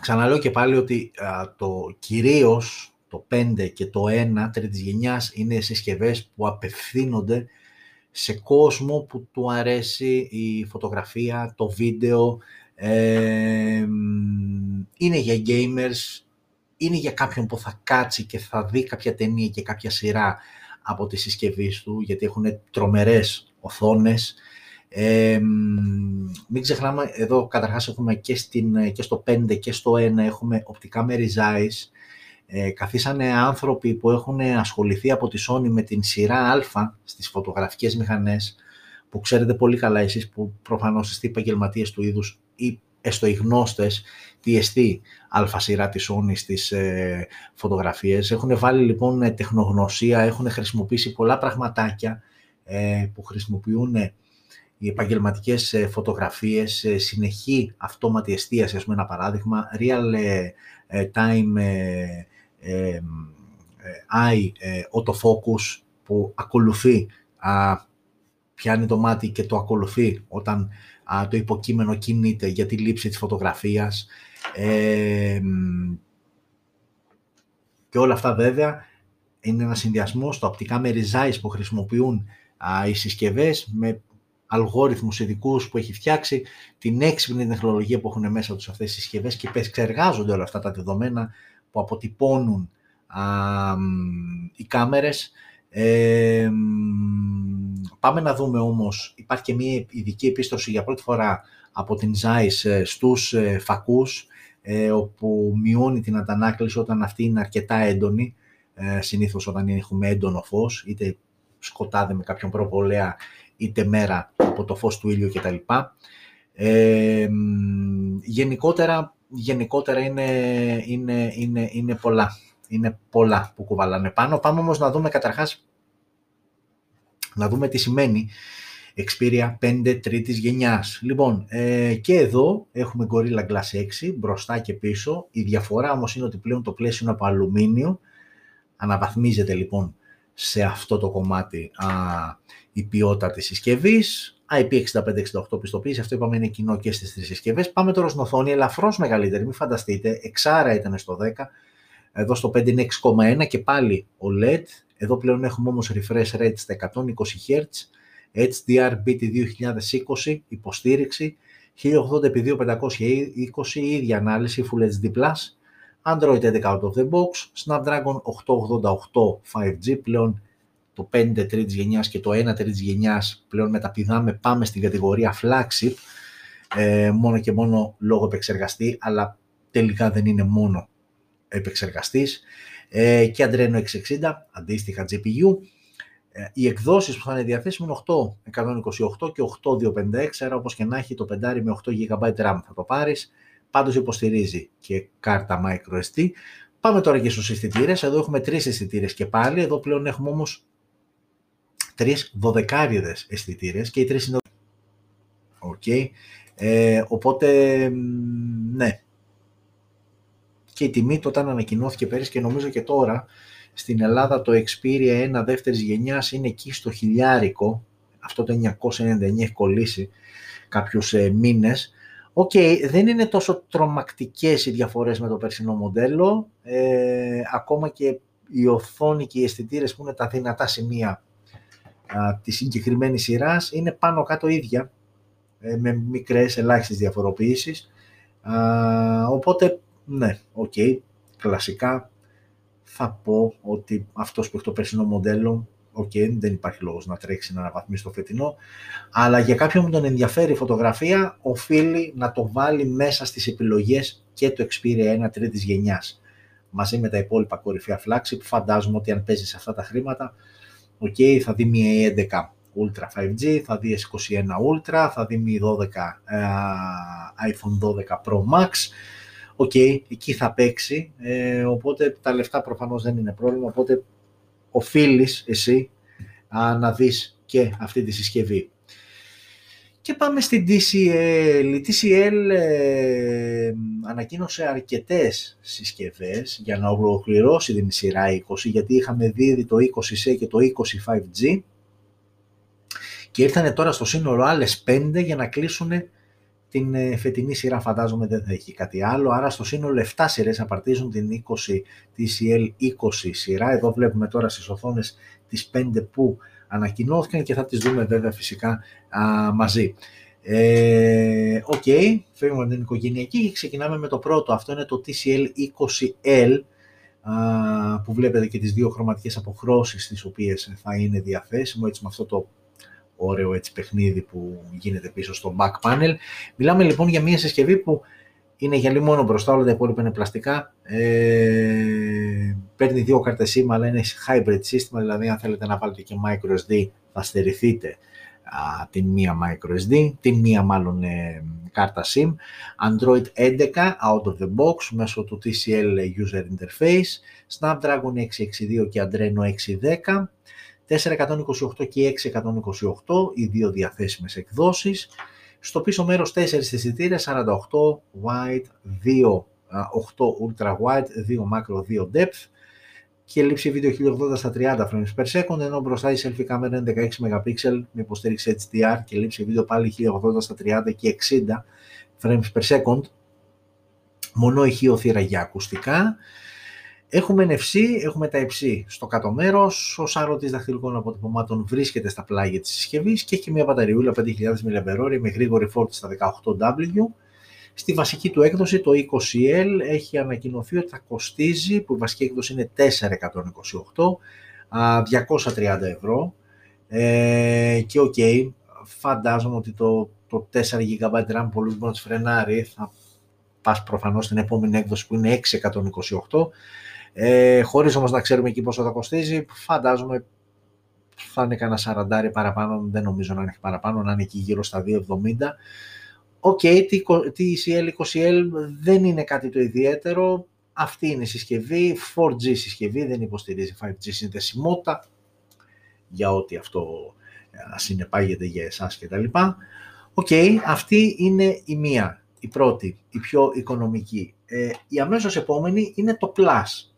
ξαναλέω και πάλι ότι το κυρίως το 5 και το 1 τρίτης γενιάς είναι συσκευές που απευθύνονται σε κόσμο που του αρέσει η φωτογραφία, το βίντεο, ε, είναι για gamers, είναι για κάποιον που θα κάτσει και θα δει κάποια ταινία και κάποια σειρά από τη συσκευή του, γιατί έχουν τρομερές οθόνες. Ε, μην ξεχνάμε, εδώ καταρχάς έχουμε και, στην, και στο 5 και στο 1 έχουμε οπτικά με ριζάις. Ε, καθίσανε άνθρωποι που έχουν ασχοληθεί από τη Sony με την σειρά Α στις φωτογραφικές μηχανές, που ξέρετε πολύ καλά εσείς που προφανώς είστε επαγγελματίες του είδους ή έστω οι γνώστες τι εστί αλφα σειρά της Sony στις ε, φωτογραφίες. Έχουν βάλει λοιπόν τεχνογνωσία, έχουν χρησιμοποιήσει πολλά πραγματάκια ε, που χρησιμοποιούν οι επαγγελματικές ε, φωτογραφίες, ε, συνεχή αυτόματη εστίαση, ας πούμε ένα παράδειγμα, real ε, time eye autofocus που ακολουθεί, πιάνει το μάτι και το ακολουθεί όταν το υποκείμενο κινείται για τη λήψη της φωτογραφίας. και όλα αυτά βέβαια είναι ένα συνδυασμό στα οπτικά με που χρησιμοποιούν α, οι συσκευές με αλγόριθμους ειδικούς που έχει φτιάξει, την έξυπνη τεχνολογία που έχουν μέσα τους αυτές τις συσκευές και εξεργάζονται όλα αυτά τα δεδομένα που αποτυπώνουν α, οι κάμερες ε, πάμε να δούμε όμως, υπάρχει και μια ειδική επίστρωση για πρώτη φορά από την Zeiss ε, στους ε, φακούς, ε, όπου μειώνει την αντανάκληση όταν αυτή είναι αρκετά έντονη, ε, συνήθως όταν έχουμε έντονο φως, είτε σκοτάδι με κάποιον προβολέα, είτε μέρα από το φως του ήλιου κτλ. Ε, γενικότερα, γενικότερα είναι, είναι, είναι, είναι πολλά είναι πολλά που κουβαλάνε πάνω. Πάμε όμως να δούμε καταρχάς, να δούμε τι σημαίνει Xperia 5 τρίτης γενιάς. Λοιπόν, ε, και εδώ έχουμε Gorilla Glass 6, μπροστά και πίσω. Η διαφορά όμως είναι ότι πλέον το πλαίσιο είναι από αλουμίνιο. Αναβαθμίζεται λοιπόν σε αυτό το κομμάτι α, η ποιότητα της συσκευής. IP6568 πιστοποίηση, αυτό είπαμε είναι κοινό και στις τρεις συσκευές. Πάμε τώρα στην οθόνη, ελαφρώς μεγαλύτερη, μην φανταστείτε, εξάρα ήταν στο 10, εδώ στο 5 είναι 6,1 και πάλι OLED. Εδώ πλέον έχουμε όμως refresh rate στα 120 Hz, HDR BT 2020 υποστήριξη, 1080x2520 η ίδια ανάλυση Full HD+, Android 11 out of the box, Snapdragon 888 5G πλέον. Το 5 τρίτης γενιάς και το 1 τρίτης γενιάς πλέον μεταπηδάμε, πάμε στην κατηγορία flagship, ε, μόνο και μόνο λόγω επεξεργαστή, αλλά τελικά δεν είναι μόνο επεξεργαστής ε, και Adreno 660, αντίστοιχα GPU. Ε, οι εκδόσεις που θα είναι διαθέσιμες είναι 8, 128 και 8, 256, άρα όπως και να έχει το πεντάρι με 8 GB RAM θα το πάρεις. πάντως υποστηρίζει και κάρτα microSD. Πάμε τώρα και στους αισθητήρες. Εδώ έχουμε τρεις αισθητήρες και πάλι. Εδώ πλέον έχουμε όμως τρεις δωδεκάριδες αισθητήρες και οι τρεις είναι... Okay. Ε, οπότε, ναι. Και η τιμή το όταν ανακοινώθηκε πέρυσι και νομίζω και τώρα στην Ελλάδα το Xperia 1 δεύτερης γενιάς είναι εκεί στο χιλιάρικο. Αυτό το 999 έχει κολλήσει κάποιους ε, μήνες. Οκ, δεν είναι τόσο τρομακτικές οι διαφορές με το περσινό μοντέλο. Ε, ακόμα και η οθόνη και οι αισθητήρες που είναι τα δυνατά σημεία α, της συγκεκριμένης σειράς είναι πάνω κάτω ίδια ε, με μικρές ελάχιστες διαφοροποιήσεις. Α, οπότε, ναι, οκ, κλασικά. Θα πω ότι αυτός που έχει το περσινό μοντέλο Ok, okay, δεν υπάρχει λόγος να τρέξει να αναβαθμίσει το φετινό, αλλά για κάποιον που τον ενδιαφέρει η φωτογραφία, οφείλει να το βάλει μέσα στις επιλογές και το Xperia 1 τρίτης γενιάς, μαζί με τα υπόλοιπα κορυφαία flagship, φαντάζομαι ότι αν παίζεις σε αυτά τα χρήματα, okay, θα δει μια 11 Ultra 5G, θα δει S21 Ultra, θα δει μια 12, ε, iPhone 12 Pro Max, Ok, okay, εκεί θα παίξει, ε, οπότε τα λεφτά προφανώς δεν είναι πρόβλημα, οπότε οφείλεις εσύ α, να δεις και αυτή τη συσκευή. Και πάμε στην TCL. Η TCL ε, ανακοίνωσε αρκετές συσκευές για να ολοκληρώσει την σειρά 20, γιατί είχαμε δει το 20C και το 20 5G και ήρθανε τώρα στο σύνολο άλλες 5 για να κλείσουν την ε, φετινή σειρά φαντάζομαι δεν θα έχει κάτι άλλο, άρα στο σύνολο 7 σειρές απαρτίζουν την 20 TCL 20 σειρά. Εδώ βλέπουμε τώρα στις οθόνες τις 5 που ανακοινώθηκαν και θα τις δούμε βέβαια φυσικά α, μαζί. Ε, ok, okay, φεύγουμε από την οικογενειακή και ξεκινάμε με το πρώτο. Αυτό είναι το TCL 20L α, που βλέπετε και τις δύο χρωματικές αποχρώσεις τις οποίες θα είναι διαθέσιμο έτσι με αυτό το ωραίο έτσι παιχνίδι που γίνεται πίσω στο back panel. Μιλάμε λοιπόν για μια συσκευή που είναι γυαλί μόνο μπροστά, όλα τα υπόλοιπα είναι πλαστικά. Ε, παίρνει δύο κάρτες SIM, αλλά είναι hybrid σύστημα, δηλαδή αν θέλετε να βάλετε και microSD θα στερηθείτε α, την μία microSD, την μία μάλλον ε, κάρτα SIM. Android 11 out of the box μέσω του TCL User Interface, Snapdragon 662 και Adreno 610, 428 και 628, οι δύο διαθέσιμες εκδόσεις. Στο πίσω μέρος 4 αισθητήρια, 48 wide, 2 8 ultra wide, 2 macro, 2 depth και λήψη βίντεο 1080 στα 30 frames per second, ενώ μπροστά η selfie κάμερα είναι 16 MP με υποστήριξη HDR και λήψη βίντεο πάλι 1080 στα 30 και 60 frames per second. Μονό ηχείο θύρα για ακουστικά. Έχουμε NFC, έχουμε τα υψί στο κάτω μέρος. Ο σάρωτης δαχτυλικών αποτυπωμάτων βρίσκεται στα πλάγια της συσκευής και έχει μια μπαταριούλα 5.000 mAh με γρήγορη φόρτιση στα 18W. Στη βασική του έκδοση, το 20L, έχει ανακοινωθεί ότι θα κοστίζει, που η βασική έκδοση είναι 428, 230 ευρώ. Ε, και OK, okay, φαντάζομαι ότι το, το 4 GB RAM πολλούς μπορείς να τους φρενάρει, θα πας προφανώς στην επόμενη έκδοση που είναι 628 ε, χωρίς όμως να ξέρουμε εκεί πόσο θα κοστίζει, φαντάζομαι θα είναι κανένα σαραντάρι παραπάνω, δεν νομίζω να είναι παραπάνω, να είναι εκεί γύρω στα 2,70. OK, okay, TCL 20L δεν είναι κάτι το ιδιαίτερο, αυτή είναι η συσκευή, 4G συσκευή, δεν υποστηρίζει 5G συνδεσιμότητα, για ό,τι αυτό ε, συνεπάγεται για εσάς κτλ. OK, okay, αυτή είναι η μία, η πρώτη, η πιο οικονομική. Ε, η αμέσως επόμενη είναι το Plus.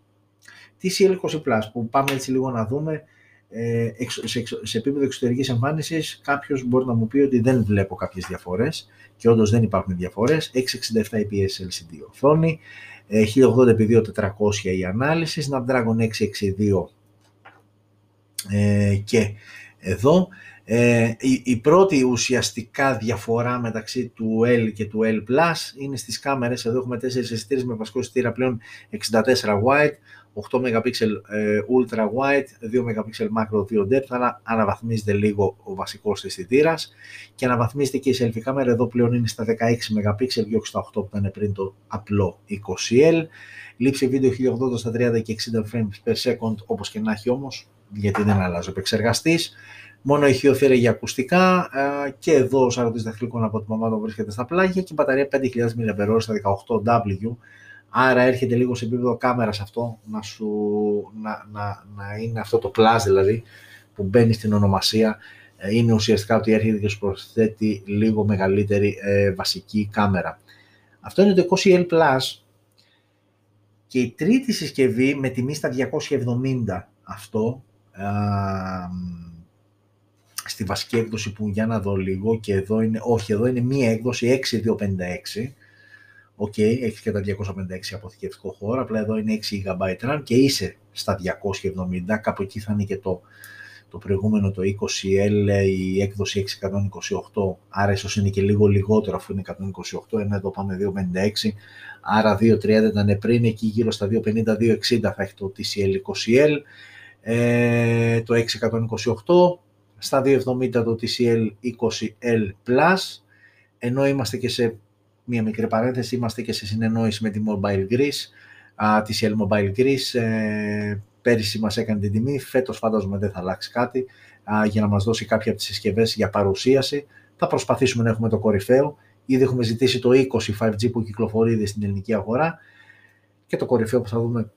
TCL 20 Plus που πάμε έτσι λίγο να δούμε ε, σε, σε επίπεδο εξωτερικής εμφάνισης, κάποιος μπορεί να μου πει ότι δεν βλέπω κάποιες διαφορές και όντως δεν υπάρχουν διαφορές. 667 IPS LCD οθόνη, 1080x2400 η ανάλυση, Snapdragon 662 ε, και εδώ. Ε, η, η, πρώτη ουσιαστικά διαφορά μεταξύ του L και του L Plus είναι στις κάμερες. Εδώ έχουμε 4 αισθητήρες με βασικό αισθητήρα πλέον 64 wide, 8 MP ε, ultra wide, 2 MP macro, 2 depth, αλλά αναβαθμίζεται λίγο ο βασικός αισθητήρας και αναβαθμίζεται και η selfie κάμερα, εδώ πλέον είναι στα 16 MP, και όχι στα 8 που ήταν πριν το απλό 20L. Λήψη βίντεο 1080 στα 30 και 60 frames per second, όπως και να έχει όμως, γιατί δεν αλλάζει ο επεξεργαστής. Μόνο ηχείο για ακουστικά και εδώ ο σαρωτής δαχτυλικών από τη μαμά βρίσκεται στα πλάγια και μπαταρία 5.000 mAh στα 18W. Άρα έρχεται λίγο σε επίπεδο κάμερας αυτό να, σου, να, να, να είναι αυτό το plus δηλαδή που μπαίνει στην ονομασία ε, είναι ουσιαστικά ότι έρχεται και σου προσθέτει λίγο μεγαλύτερη ε, βασική κάμερα. Αυτό είναι το 20L Plus και η τρίτη συσκευή με τιμή στα 270 αυτό στη βασική έκδοση που για να δω λίγο και εδώ είναι, όχι εδώ είναι μία έκδοση 6256 OK, okay, έχεις και τα 256 αποθηκευτικό χώρο, απλά εδώ είναι 6 GB RAM και είσαι στα 270, κάπου εκεί θα είναι και το, το προηγούμενο το 20L, η έκδοση 628, άρα ίσως είναι και λίγο λιγότερο αφού είναι 128, ενώ εδώ πάμε 256, άρα 230 ήταν πριν, εκεί γύρω στα 250-260 θα έχει το TCL 20L, ε, το 628, στα 270 το TCL 20L Plus, ενώ είμαστε και σε μία μικρή παρένθεση, είμαστε και σε συνεννόηση με τη Mobile Greece, TCL Mobile Greece, ε, πέρυσι μας έκανε την τιμή, φέτος φαντάζομαι δεν θα αλλάξει κάτι, για να μας δώσει κάποια από τις συσκευές για παρουσίαση. Θα προσπαθήσουμε να έχουμε το κορυφαίο, ήδη έχουμε ζητήσει το 20 5G που κυκλοφορεί ήδη στην ελληνική αγορά και το κορυφαίο που θα δούμε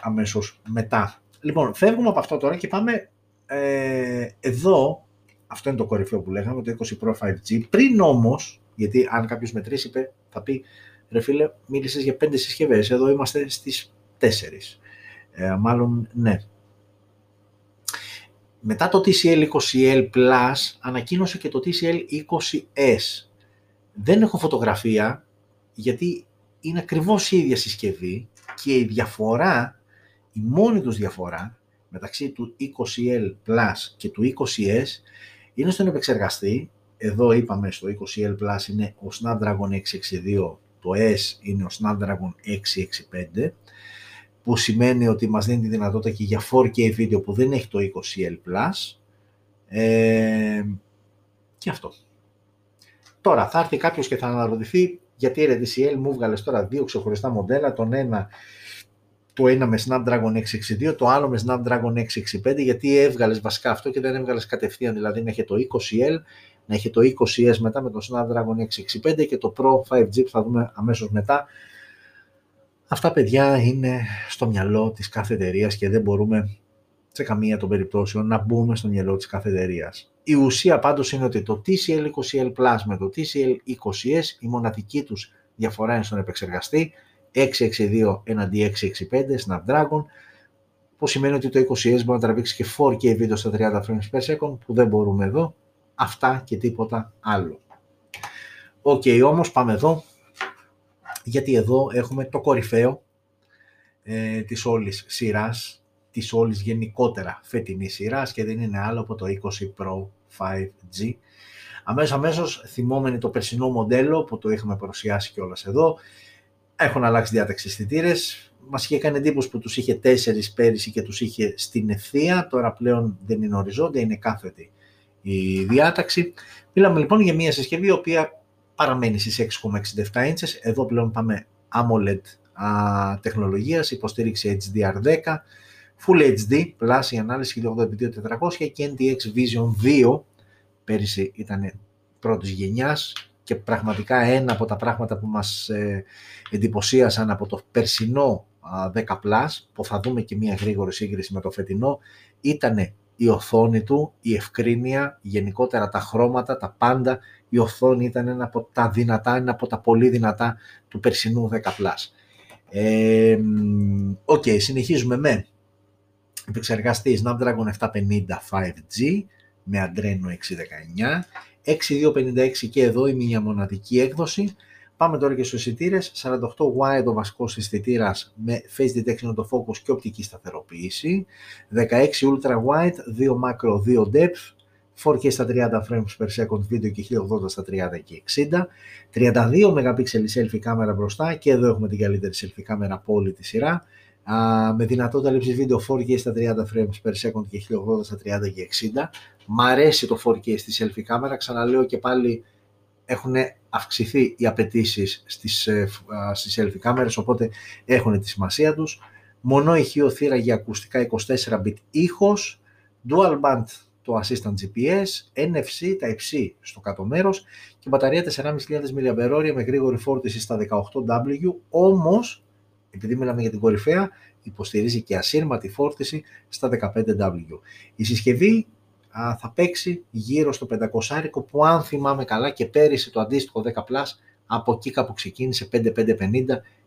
αμέσως μετά. Λοιπόν, φεύγουμε από αυτό τώρα και πάμε ε, εδώ, αυτό είναι το κορυφαίο που λέγαμε, το 20 Pro 5G, πριν όμως, γιατί αν κάποιος μετρήσει θα πει, ρε φίλε, μίλησες για πέντε συσκευές, εδώ είμαστε στις τέσσερις. Ε, μάλλον, ναι. Μετά το TCL 20L Plus, ανακοίνωσε και το TCL 20S. Δεν έχω φωτογραφία, γιατί είναι ακριβώς η ίδια συσκευή και η διαφορά, η μόνη τους διαφορά, μεταξύ του 20L Plus και του 20S είναι στον επεξεργαστή. Εδώ είπαμε στο 20L Plus είναι ο Snapdragon 662, το S είναι ο Snapdragon 665, που σημαίνει ότι μας δίνει τη δυνατότητα και για 4K βίντεο που δεν έχει το 20L Plus. Ε, και αυτό. Τώρα θα έρθει κάποιος και θα αναρωτηθεί γιατί ρε DCL μου βγάλες τώρα δύο ξεχωριστά μοντέλα, τον ένα το ένα με Snapdragon 662, το άλλο με Snapdragon 665, γιατί έβγαλες βασικά αυτό και δεν έβγαλες κατευθείαν, δηλαδή να έχει το 20L, να έχει το 20S μετά με το Snapdragon 665 και το Pro 5G που θα δούμε αμέσως μετά. Αυτά παιδιά είναι στο μυαλό της κάθε εταιρείας και δεν μπορούμε σε καμία των περιπτώσεων να μπούμε στο μυαλό της κάθε εταιρείας. Η ουσία πάντως είναι ότι το TCL 20L Plus με το TCL 20S η μοναδική τους διαφορά είναι στον επεξεργαστή 662 έναντι 665 Snapdragon, που σημαίνει ότι το 20S μπορεί να τραβήξει και 4K βίντεο στα 30 frames per second, που δεν μπορούμε εδώ. Αυτά και τίποτα άλλο. OK, okay, όμως πάμε εδώ, γιατί εδώ έχουμε το κορυφαίο ε, της όλης σειράς, της όλης γενικότερα φετινής σειράς και δεν είναι άλλο από το 20 Pro 5G. Αμέσως αμέσως θυμόμενοι το περσινό μοντέλο που το είχαμε παρουσιάσει κιόλας εδώ, έχουν αλλάξει διάταξη αισθητήρες. Μας είχε κάνει εντύπωση που τους είχε τέσσερις πέρυσι και τους είχε στην ευθεία. Τώρα πλέον δεν είναι οριζόντια, είναι κάθετη η διάταξη. Μιλάμε λοιπόν για μια συσκευή η οποία παραμένει στις 6,67 inches. Εδώ πλέον πάμε AMOLED α, τεχνολογίας, υποστήριξη HDR10, Full HD, πλάση ανάλυση 1080x2400 και NTX Vision 2. Πέρυσι ήταν πρώτης γενιάς, και πραγματικά ένα από τα πράγματα που μας ε, εντυπωσίασαν από το περσινό 10 Plus, που θα δούμε και μια γρήγορη σύγκριση με το φετινό, ήταν η οθόνη του, η ευκρίνεια, γενικότερα τα χρώματα, τα πάντα. Η οθόνη ήταν ένα από τα δυνατά, ένα από τα πολύ δυνατά του περσινού 10 Plus. Ε, Οκ, συνεχίζουμε με επεξεργαστή Snapdragon 750 5G με Adreno 619 6256 και εδώ η μια μοναδική έκδοση. Πάμε τώρα και στους αισθητήρε. 48 wide ο βασικός αισθητήρα με face detection το focus και οπτική σταθεροποίηση. 16 ultra wide, 2 macro, 2 depth. 4K στα 30 frames per second βίντεο και 1080 στα 30 και 60. 32 MP selfie κάμερα μπροστά και εδώ έχουμε την καλύτερη selfie κάμερα από όλη τη σειρά με δυνατότητα λήψη βίντεο 4K στα 30 frames per second και 1080 στα 30 και 60. Μ' αρέσει το 4K στη selfie κάμερα, ξαναλέω και πάλι έχουν αυξηθεί οι απαιτήσεις στις, ε, στις selfie κάμερες, οπότε έχουν τη σημασία τους. Μονό ηχείο θύρα για ακουστικά 24 bit ήχος, dual band το Assistant GPS, NFC, τα υψί e στο κάτω μέρος και μπαταρία 4.500 mAh με γρήγορη φόρτιση στα 18W, όμως, επειδή μιλάμε για την κορυφαία, υποστηρίζει και ασύρματη φόρτιση στα 15W. Η συσκευή α, θα παίξει γύρω στο 500 που αν θυμάμαι καλά και πέρυσι το αντίστοιχο 10 Plus από εκεί κάπου ξεκίνησε 5550,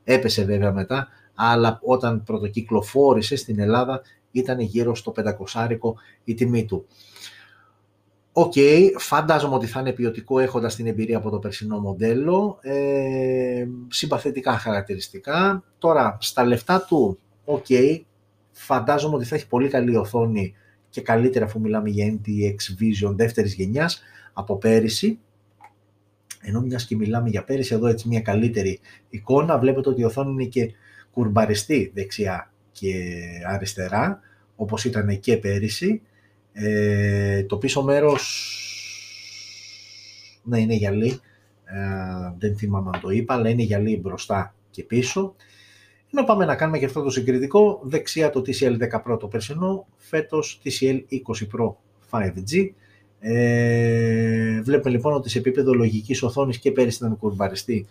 έπεσε βέβαια μετά, αλλά όταν πρωτοκυκλοφόρησε στην Ελλάδα ήταν γύρω στο 500 η τιμή του. OK, okay, φαντάζομαι ότι θα είναι ποιοτικό έχοντας την εμπειρία από το περσινό μοντέλο, ε, συμπαθητικά χαρακτηριστικά. Τώρα, στα λεφτά του, OK, okay, φαντάζομαι ότι θα έχει πολύ καλή οθόνη και καλύτερα αφού μιλάμε για NXTVISION δεύτερης γενιάς από πέρυσι. Ενώ μιας και μιλάμε για πέρυσι, εδώ έτσι μια καλύτερη εικόνα, βλέπετε ότι η οθόνη είναι και κουρμπαριστή δεξιά και αριστερά, όπως ήταν και πέρυσι. Ε, το πίσω μέρος, ναι είναι γυαλί, ε, δεν θυμάμαι αν το είπα, αλλά είναι γυαλί μπροστά και πίσω. Ενώ πάμε να κάνουμε και αυτό το συγκριτικό, δεξιά το TCL 10 Pro το περσινό, φέτος TCL 20 Pro 5G. Ε, βλέπουμε λοιπόν ότι σε επίπεδο λογικής οθόνης και πέρυσι ήταν κουρμπαριστή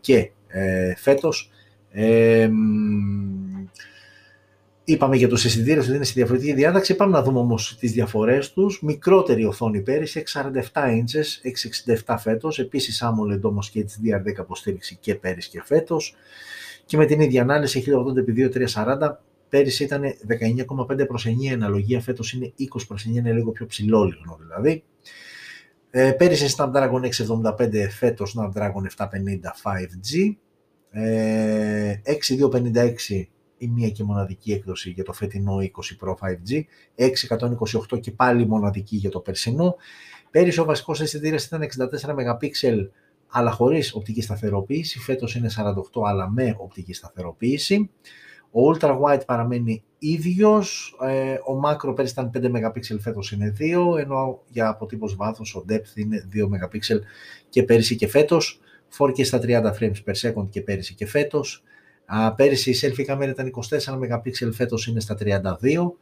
και ε, φέτος. Ε, Είπαμε για τους αισθητήρες ότι είναι στη διαφορετική διάταξη. Πάμε να δούμε όμως τις διαφορές τους. Μικρότερη οθόνη πέρυσι, 647 inches, 667 φέτος. Επίσης AMOLED όμως και HDR10 υποστήριξη και πέρυσι και φέτος. Και με την ίδια ανάλυση 1080x2340 πέρυσι ήταν 19,5 προς 9 αναλογία, φέτος είναι 20 προς 9, είναι λίγο πιο ψηλό λίγο δηλαδή. Ε, πέρυσι Snapdragon 675, φέτος Snapdragon 750 5G. Ε, 6256 η μία και μοναδική έκδοση για το φετινό 20 Pro 5G, 628 και πάλι μοναδική για το περσινό. Πέρυσι ο βασικός αισθητήρας ήταν 64 MP αλλά χωρίς οπτική σταθεροποίηση, φέτος είναι 48 αλλά με οπτική σταθεροποίηση. Ο Ultra Wide παραμένει ίδιος, ε, ο Macro πέρυσι ήταν 5 MP, φέτος είναι 2, ενώ για αποτύπωση βάθος ο Depth είναι 2 MP και πέρυσι και φέτος. 4K στα 30 frames per second και πέρυσι και φέτος. Α, πέρυσι η selfie κάμερα ήταν 24 MP, φέτος είναι στα 32.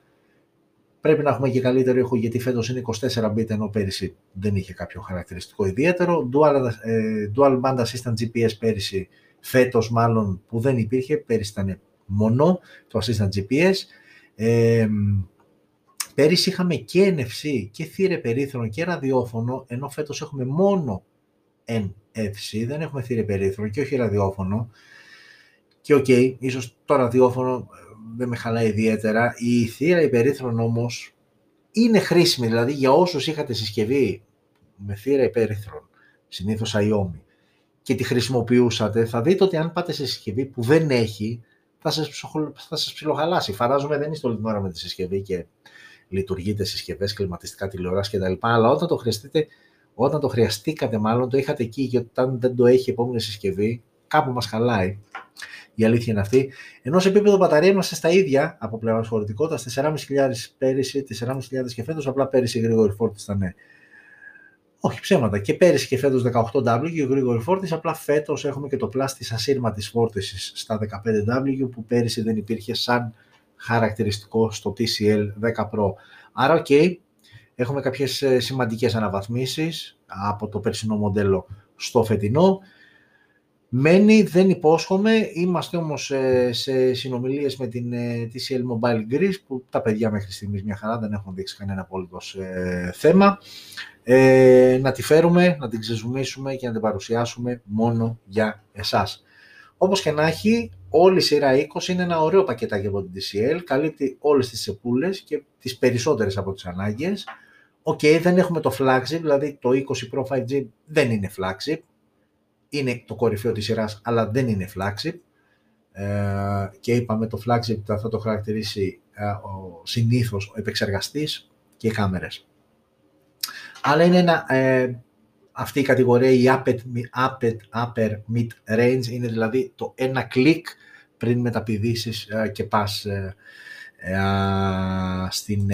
Πρέπει να έχουμε και καλύτερο ήχο γιατί φέτος είναι 24 bit ενώ πέρυσι δεν είχε κάποιο χαρακτηριστικό ιδιαίτερο. Dual, ε, dual band assistant GPS πέρυσι, φέτος μάλλον που δεν υπήρχε, πέρυσι ήταν μόνο το assistant GPS. Ε, πέρυσι είχαμε και NFC και θύρα υπερύθρων και ραδιόφωνο, ενώ φέτος έχουμε μόνο NFC, δεν έχουμε θύρα υπερύθρων και όχι ραδιόφωνο. Και OK, okay, ίσως το ραδιόφωνο ε, δεν με χαλάει ιδιαίτερα. Η θύρα υπερήθρων όμως είναι χρήσιμη, δηλαδή για όσους είχατε συσκευή με θύρα υπερήθρων, συνήθως Xiaomi, και τη χρησιμοποιούσατε, θα δείτε ότι αν πάτε σε συσκευή που δεν έχει, θα σας, θα σας ψιλοχαλάσει. Φαντάζομαι δεν είστε όλη την ώρα με τη συσκευή και λειτουργείτε συσκευές, κλιματιστικά τηλεοράση κτλ. Αλλά όταν το χρειαστείτε, όταν το χρειαστήκατε μάλλον, το είχατε εκεί γιατί όταν δεν το έχει η επόμενη συσκευή, κάπου μας χαλάει. Η αλήθεια είναι αυτή. Ενώ σε επίπεδο μπαταρία είμαστε στα ίδια από πλευρά χωρητικότητα, 4.500 πέρυσι, 4.500 και φέτος. Απλά πέρυσι η γρήγορη φόρτιση ήταν. Όχι ψέματα. Και πέρυσι και φέτος 18W η γρήγορη φόρτιση. Απλά φέτος έχουμε και το plus της ασύρματης φόρτισης στα 15W που πέρυσι δεν υπήρχε σαν χαρακτηριστικό στο TCL 10 Pro. Άρα, οκ, έχουμε κάποιες ε, σημαντικές αναβαθμίσεις από το περσινό μοντέλο στο φετινό. Μένει, δεν υπόσχομαι, είμαστε όμως ε, σε συνομιλίες με την ε, TCL Mobile Greece που τα παιδιά μέχρι στιγμής μια χαρά δεν έχουν δείξει κανένα απόλυτος ε, θέμα. Ε, να τη φέρουμε, να την ξεζουμίσουμε και να την παρουσιάσουμε μόνο για εσάς. Όπως και να έχει, όλη η σειρά 20 είναι ένα ωραίο πακετάκι από την TCL, καλύπτει όλες τις σεπούλες και τις περισσότερες από τις ανάγκες. OK, okay, δεν έχουμε το flagship, δηλαδή το 20 Pro 5G δεν είναι flagship, είναι το κορυφαίο της σειράς, αλλά δεν είναι flagship. Ε, και είπαμε το flagship θα το χαρακτηρίσει ε, ο, συνήθως ο επεξεργαστής και οι κάμερες. Αλλά είναι ένα, ε, αυτή η κατηγορία, η upper, upper, upper mid range, είναι δηλαδή το ένα κλικ πριν μεταπηδήσεις ε, και πας ε, ε, στην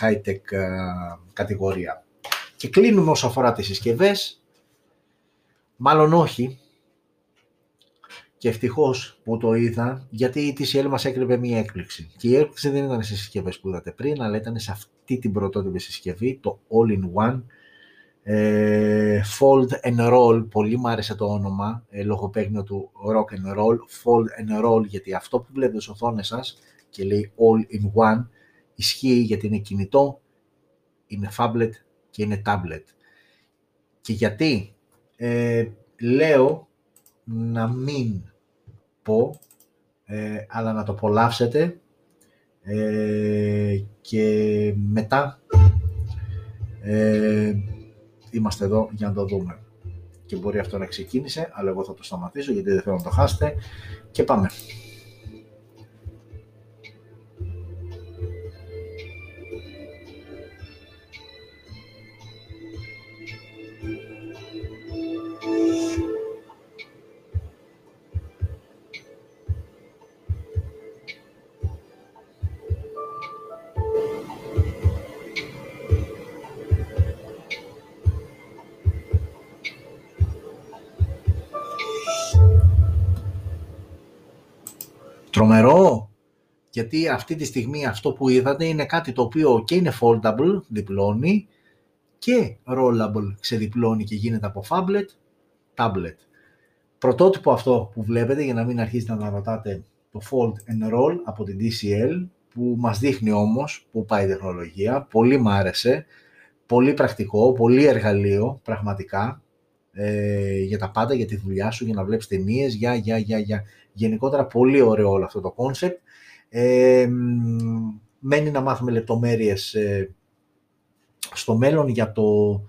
high-tech κατηγορία. Και κλείνουμε όσο αφορά τις συσκευές, Μάλλον όχι. και ευτυχώς που το είδα, γιατί η TCL μας έκρυβε μία έκπληξη. Και η έκπληξη δεν ήταν στι συσκευές που είδατε πριν, αλλά ήταν σε αυτή την πρωτότυπη συσκευή, το All-in-One ε, Fold and Roll. Πολύ μου άρεσε το όνομα, ε, λογοπαίγνιο του Rock and Roll. Fold and Roll, γιατί αυτό που βλέπετε στις οθόνες σας και λέει All-in-One, ισχύει γιατί είναι κινητό, είναι phablet και είναι tablet. Και γιατί ε, λέω να μην πω, ε, αλλά να το απολαύσετε ε, και μετά ε, είμαστε εδώ για να το δούμε. Και μπορεί αυτό να ξεκίνησε, αλλά εγώ θα το σταματήσω γιατί δεν θέλω να το χάσετε και πάμε. Γιατί αυτή τη στιγμή αυτό που είδατε είναι κάτι το οποίο και είναι foldable, διπλώνει, και rollable, ξεδιπλώνει και γίνεται από phablet, tablet. Πρωτότυπο αυτό που βλέπετε, για να μην αρχίσετε να ρωτάτε, το Fold and Roll από την DCL, που μας δείχνει όμως που πάει η τεχνολογία. Πολύ μ' άρεσε, πολύ πρακτικό, πολύ εργαλείο, πραγματικά, ε, για τα πάντα, για τη δουλειά σου, για να βλέπεις ταινίες, για, για, για, για. Γενικότερα πολύ ωραίο όλο αυτό το concept. Ε, μένει να μάθουμε λεπτομέρειες ε, στο μέλλον για το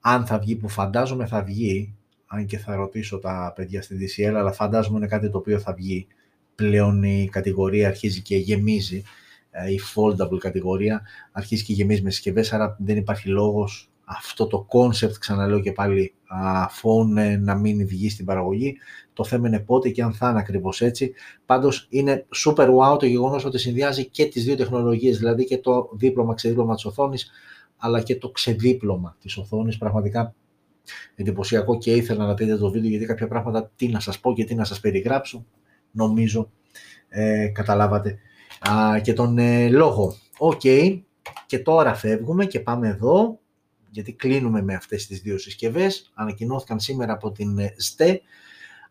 αν θα βγει, που φαντάζομαι θα βγει, αν και θα ρωτήσω τα παιδιά στη TCL, αλλά φαντάζομαι είναι κάτι το οποίο θα βγει. Πλέον η κατηγορία αρχίζει και γεμίζει, ε, η foldable κατηγορία αρχίζει και γεμίζει με συσκευές, άρα δεν υπάρχει λόγος αυτό το concept, ξαναλέω και πάλι, phone να μην βγει στην παραγωγή. Το θέμα είναι πότε και αν θα είναι ακριβώς έτσι. Πάντως είναι super wow το γεγονός ότι συνδυάζει και τις δύο τεχνολογίες, δηλαδή και το δίπλωμα, ξεδίπλωμα της οθόνης, αλλά και το ξεδίπλωμα της οθόνης. Πραγματικά εντυπωσιακό και ήθελα να δείτε το βίντεο γιατί κάποια πράγματα τι να σας πω και τι να σας περιγράψω. Νομίζω ε, καταλάβατε και τον ε, λόγο. Οκ, και τώρα φεύγουμε και πάμε εδώ γιατί κλείνουμε με αυτές τις δύο συσκευές. Ανακοινώθηκαν σήμερα από την STE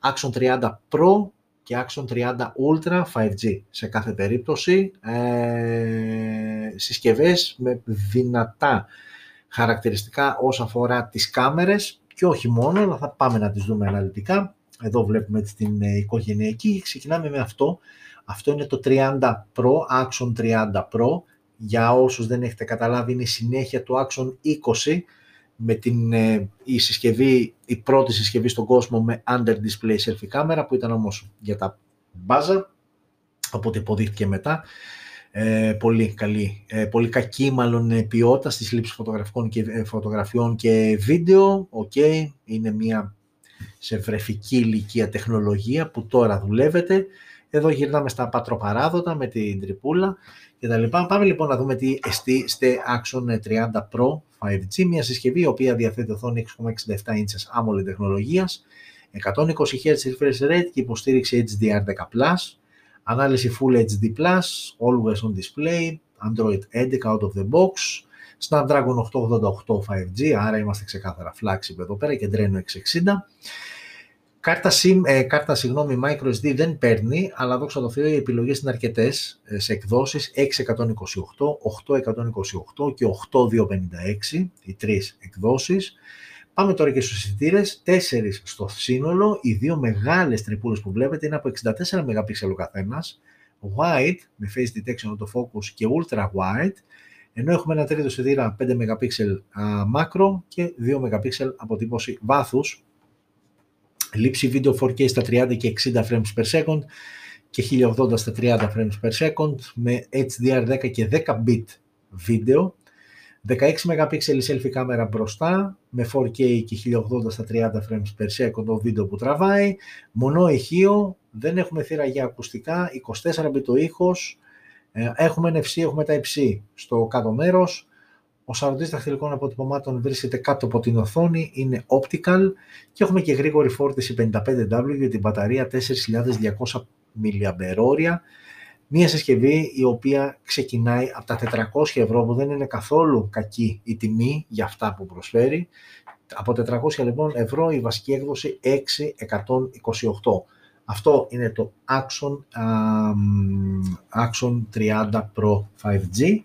Action 30 Pro και Action 30 Ultra 5G σε κάθε περίπτωση. Ε, συσκευές με δυνατά χαρακτηριστικά όσον αφορά τις κάμερες και όχι μόνο, αλλά θα πάμε να τις δούμε αναλυτικά. Εδώ βλέπουμε την ε, οικογενειακή. Ξεκινάμε με αυτό. Αυτό είναι το 30 Pro, Action 30 Pro για όσους δεν έχετε καταλάβει είναι η συνέχεια του Axon 20 με την ε, η συσκευή, η πρώτη συσκευή στον κόσμο με under display selfie κάμερα που ήταν όμως για τα μπάζα οπότε υποδείχθηκε μετά. Ε, πολύ καλή, ε, πολύ κακή μάλλον ε, ποιότητα στη λήψη φωτογραφικών και, ε, φωτογραφιών και βίντεο. Οκ, είναι μια σε βρεφική ηλικία τεχνολογία που τώρα δουλεύεται εδώ γυρνάμε στα πατροπαράδοτα με την τρυπούλα και τα λοιπά. Πάμε λοιπόν να δούμε τι εστί στη Action 30 Pro 5G, μια συσκευή η οποία διαθέτει οθόνη 6,67 inches AMOLED τεχνολογίας, 120 Hz refresh rate και υποστήριξη HDR10+, ανάλυση Full HD+, always on display, Android 11 out of the box, Snapdragon 888 5G, άρα είμαστε ξεκάθαρα flagship εδώ πέρα και Adreno 660, Κάρτα, SIM, ε, κάρτα συγγνώμη, microSD δεν παίρνει, αλλά δόξα τω Θεώ οι επιλογές είναι αρκετές ε, σε εκδόσεις. 628, 828 και 8256, οι τρεις εκδόσεις. Πάμε τώρα και στους αισθητήρε, τέσσερις στο σύνολο, οι δύο μεγάλες τρυπούλες που βλέπετε είναι από 64 MP ο καθένας, wide με face detection autofocus και ultra wide, ενώ έχουμε ένα τρίτο αισθητήρα 5 MP macro και 2 MP αποτύπωση βάθους, λήψη βίντεο 4K στα 30 και 60 frames per second και 1080 στα 30 frames per second με HDR10 και 10 bit βίντεο. 16 MP selfie κάμερα μπροστά με 4K και 1080 στα 30 frames per second το βίντεο που τραβάει. Μονό ηχείο, δεν έχουμε θύρα για ακουστικά 24 bit ο ήχος. Ε, έχουμε NFC, έχουμε τα υψί στο κάτω μέρος ο σαρωτής δαχτυλικών αποτυπωμάτων βρίσκεται κάτω από την οθόνη, είναι optical και έχουμε και γρήγορη φόρτιση 55W για την μπαταρία 4200 mAh. Μία συσκευή η οποία ξεκινάει από τα 400 ευρώ που δεν είναι καθόλου κακή η τιμή για αυτά που προσφέρει. Από 400 λοιπόν ευρώ η βασική έκδοση 6128. Αυτό είναι το Axon, Axon 30 Pro 5G.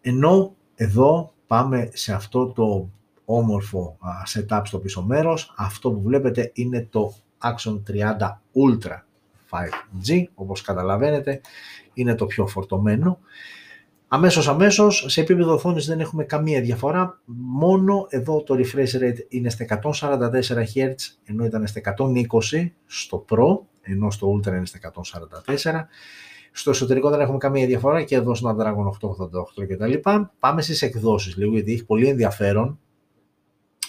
Ενώ εδώ πάμε σε αυτό το όμορφο setup στο πίσω μέρος. Αυτό που βλέπετε είναι το Axon 30 Ultra 5G, όπως καταλαβαίνετε, είναι το πιο φορτωμένο. Αμέσως αμέσως, σε επίπεδο οθόνης δεν έχουμε καμία διαφορά, μόνο εδώ το refresh rate είναι στα 144 Hz, ενώ ήταν στα 120 στο Pro, ενώ στο Ultra είναι στα 144. Στο εσωτερικό δεν έχουμε καμία διαφορά και εδώ στο Dragon 888 κτλ. Πάμε στις εκδόσεις λίγο γιατί έχει πολύ ενδιαφέρον.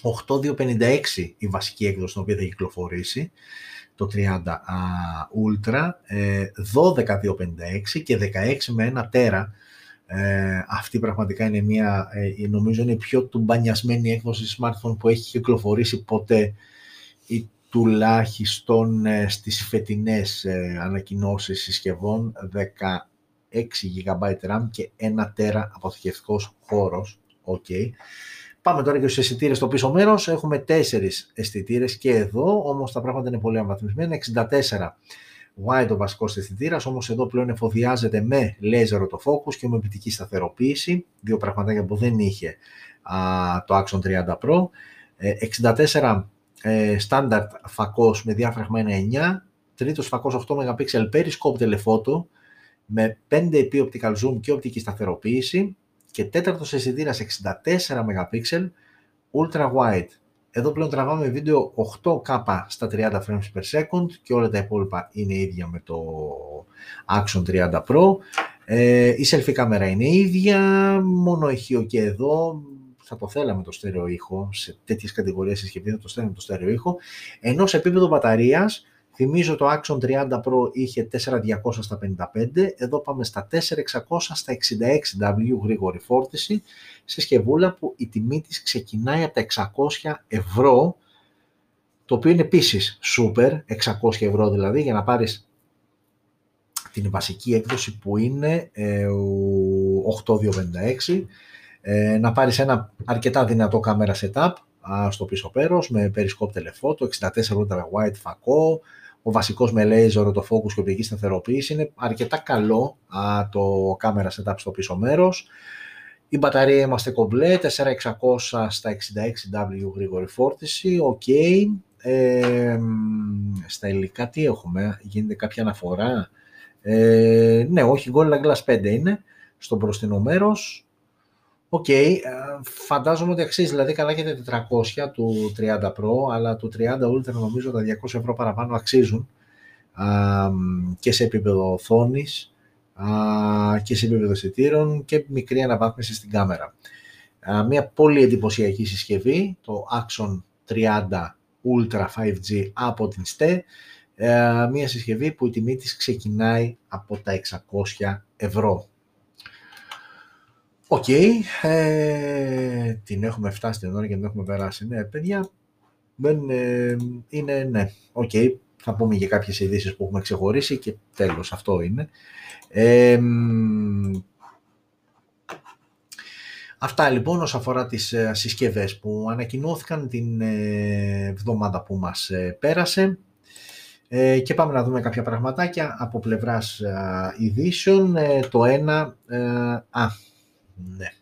8256 η βασική έκδοση την οποία θα κυκλοφορήσει το 30 Ultra, 12256 και 16 με 1 τέρα. Ε, αυτή πραγματικά είναι μια, ε, νομίζω είναι η πιο τουμπανιασμένη έκδοση smartphone που έχει κυκλοφορήσει ποτέ ή τουλάχιστον ε, στις φετινές ε, ανακοινώσεις συσκευών 16 GB RAM και 1 τέρα αποθηκευτικός χώρος. Okay. Πάμε τώρα και στους αισθητήρες στο πίσω μέρος. Έχουμε τέσσερις αισθητήρες και εδώ, όμως τα πράγματα είναι πολύ αναβαθμισμένα. 64 wide ο βασικός αισθητήρας, όμως εδώ πλέον εφοδιάζεται με laser autofocus και με οπτική σταθεροποίηση. Δύο πραγματάκια που δεν είχε α, το Action 30 Pro. 64 ε, standard φακός με διάφραγμα 1.9, τρίτος φακός 8 MP periscope telephoto με 5 επί optical zoom και οπτική σταθεροποίηση και τέταρτος αισθητήρα 64 MP ultra wide. Εδώ πλέον τραβάμε βίντεο 8K στα 30 frames per second και όλα τα υπόλοιπα είναι ίδια με το Action 30 Pro. Ε, η selfie κάμερα είναι ίδια, μόνο ηχείο και εδώ, θα το θέλαμε το στέρεο ήχο, σε τέτοιες κατηγορίες συσκευή θα το θέλαμε το στέρεο ήχο, ενώ σε επίπεδο μπαταρίας Θυμίζω το Action 30 Pro είχε 4200 στα 55, εδώ πάμε στα 4600 στα 66W γρήγορη φόρτιση, συσκευούλα που η τιμή της ξεκινάει από τα 600 ευρώ, το οποίο είναι επίσης super, 600 ευρώ δηλαδή, για να πάρεις την βασική έκδοση που είναι 8256, ε, ε, να πάρεις ένα αρκετά δυνατό κάμερα setup στο πίσω πέρος με περισκόπ τηλεφώτο, 64 ultra wide φακό, ο βασικός με laser, το focus και οπτική σταθεροποίηση. Είναι αρκετά καλό α, το κάμερα setup στο πίσω μέρος. Η μπαταρία είμαστε κομπλέ, 4600 στα 66W γρήγορη φόρτιση, ok. Ε, στα υλικά τι έχουμε, γίνεται κάποια αναφορά; Ε, ναι, όχι, Gorilla Glass 5 είναι, στο μπροστινό μέρος. OK, okay, ε, φαντάζομαι ότι αξίζει, δηλαδή καλά και τα 400 του 30 Pro, αλλά του 30 Ultra νομίζω τα 200 ευρώ παραπάνω αξίζουν και σε επίπεδο οθόνης και σε επίπεδο αισθητήρων και μικρή αναβάθμιση στην κάμερα. μια πολύ εντυπωσιακή συσκευή, το Axon 30 Ultra 5G από την ZTE, μια συσκευή που η τιμή της ξεκινάει από τα 600 ευρώ. Οκ, ε, την έχουμε φτάσει την ώρα και την έχουμε περάσει. Ναι, παιδιά, δεν, ε, είναι, ναι, οκ, θα πούμε και κάποιες ειδήσεις που έχουμε ξεχωρίσει και τέλος, αυτό είναι. Ε, αυτά λοιπόν όσον αφορά τις ε, συσκευές που ανακοινώθηκαν την εβδομάδα που μας πέρασε. και πάμε να δούμε κάποια πραγματάκια από πλευράς ειδήσεων. το ένα, α, ναι.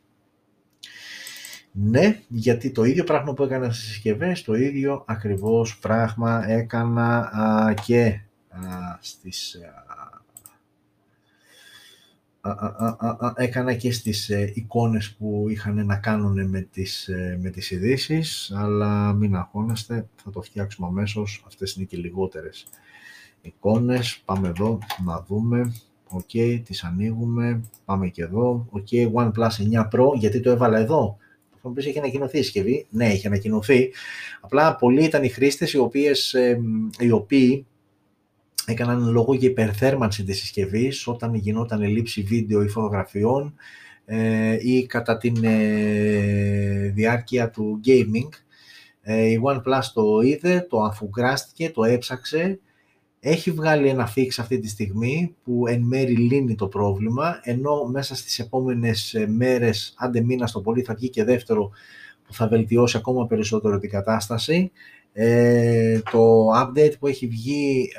Ναι, γιατί το ίδιο πράγμα που έκανα στις συσκευές, το ίδιο ακριβώς πράγμα έκανα και α, στις... Α, έκανα και στις ε, εικόνες που είχαν να κάνουν με τις, ε, με τις ειδήσεις, αλλά μην αγχώνεστε, θα το φτιάξουμε αμέσως, αυτές είναι και λιγότερες εικόνες. Πάμε εδώ να δούμε. OK, okay, τις ανοίγουμε. Πάμε και εδώ. OK, okay, OnePlus 9 Pro, γιατί το έβαλα εδώ. Θα μου πεις, έχει ανακοινωθεί η συσκευή. Ναι, έχει ανακοινωθεί. Απλά πολλοί ήταν οι χρήστες οι, οποίες, ε, οι οποίοι έκαναν λόγο για υπερθέρμανση της συσκευής όταν γινόταν λήψη βίντεο ή φωτογραφιών ε, ή κατά τη ε, διάρκεια του gaming. Ε, η OnePlus το είδε, το αφουγκράστηκε, το έψαξε, έχει βγάλει ένα fix αυτή τη στιγμή που εν μέρη λύνει το πρόβλημα, ενώ μέσα στις επόμενες μέρες, άντε μήνα στο πολύ, θα βγει και δεύτερο που θα βελτιώσει ακόμα περισσότερο την κατάσταση. Ε, το update που έχει βγει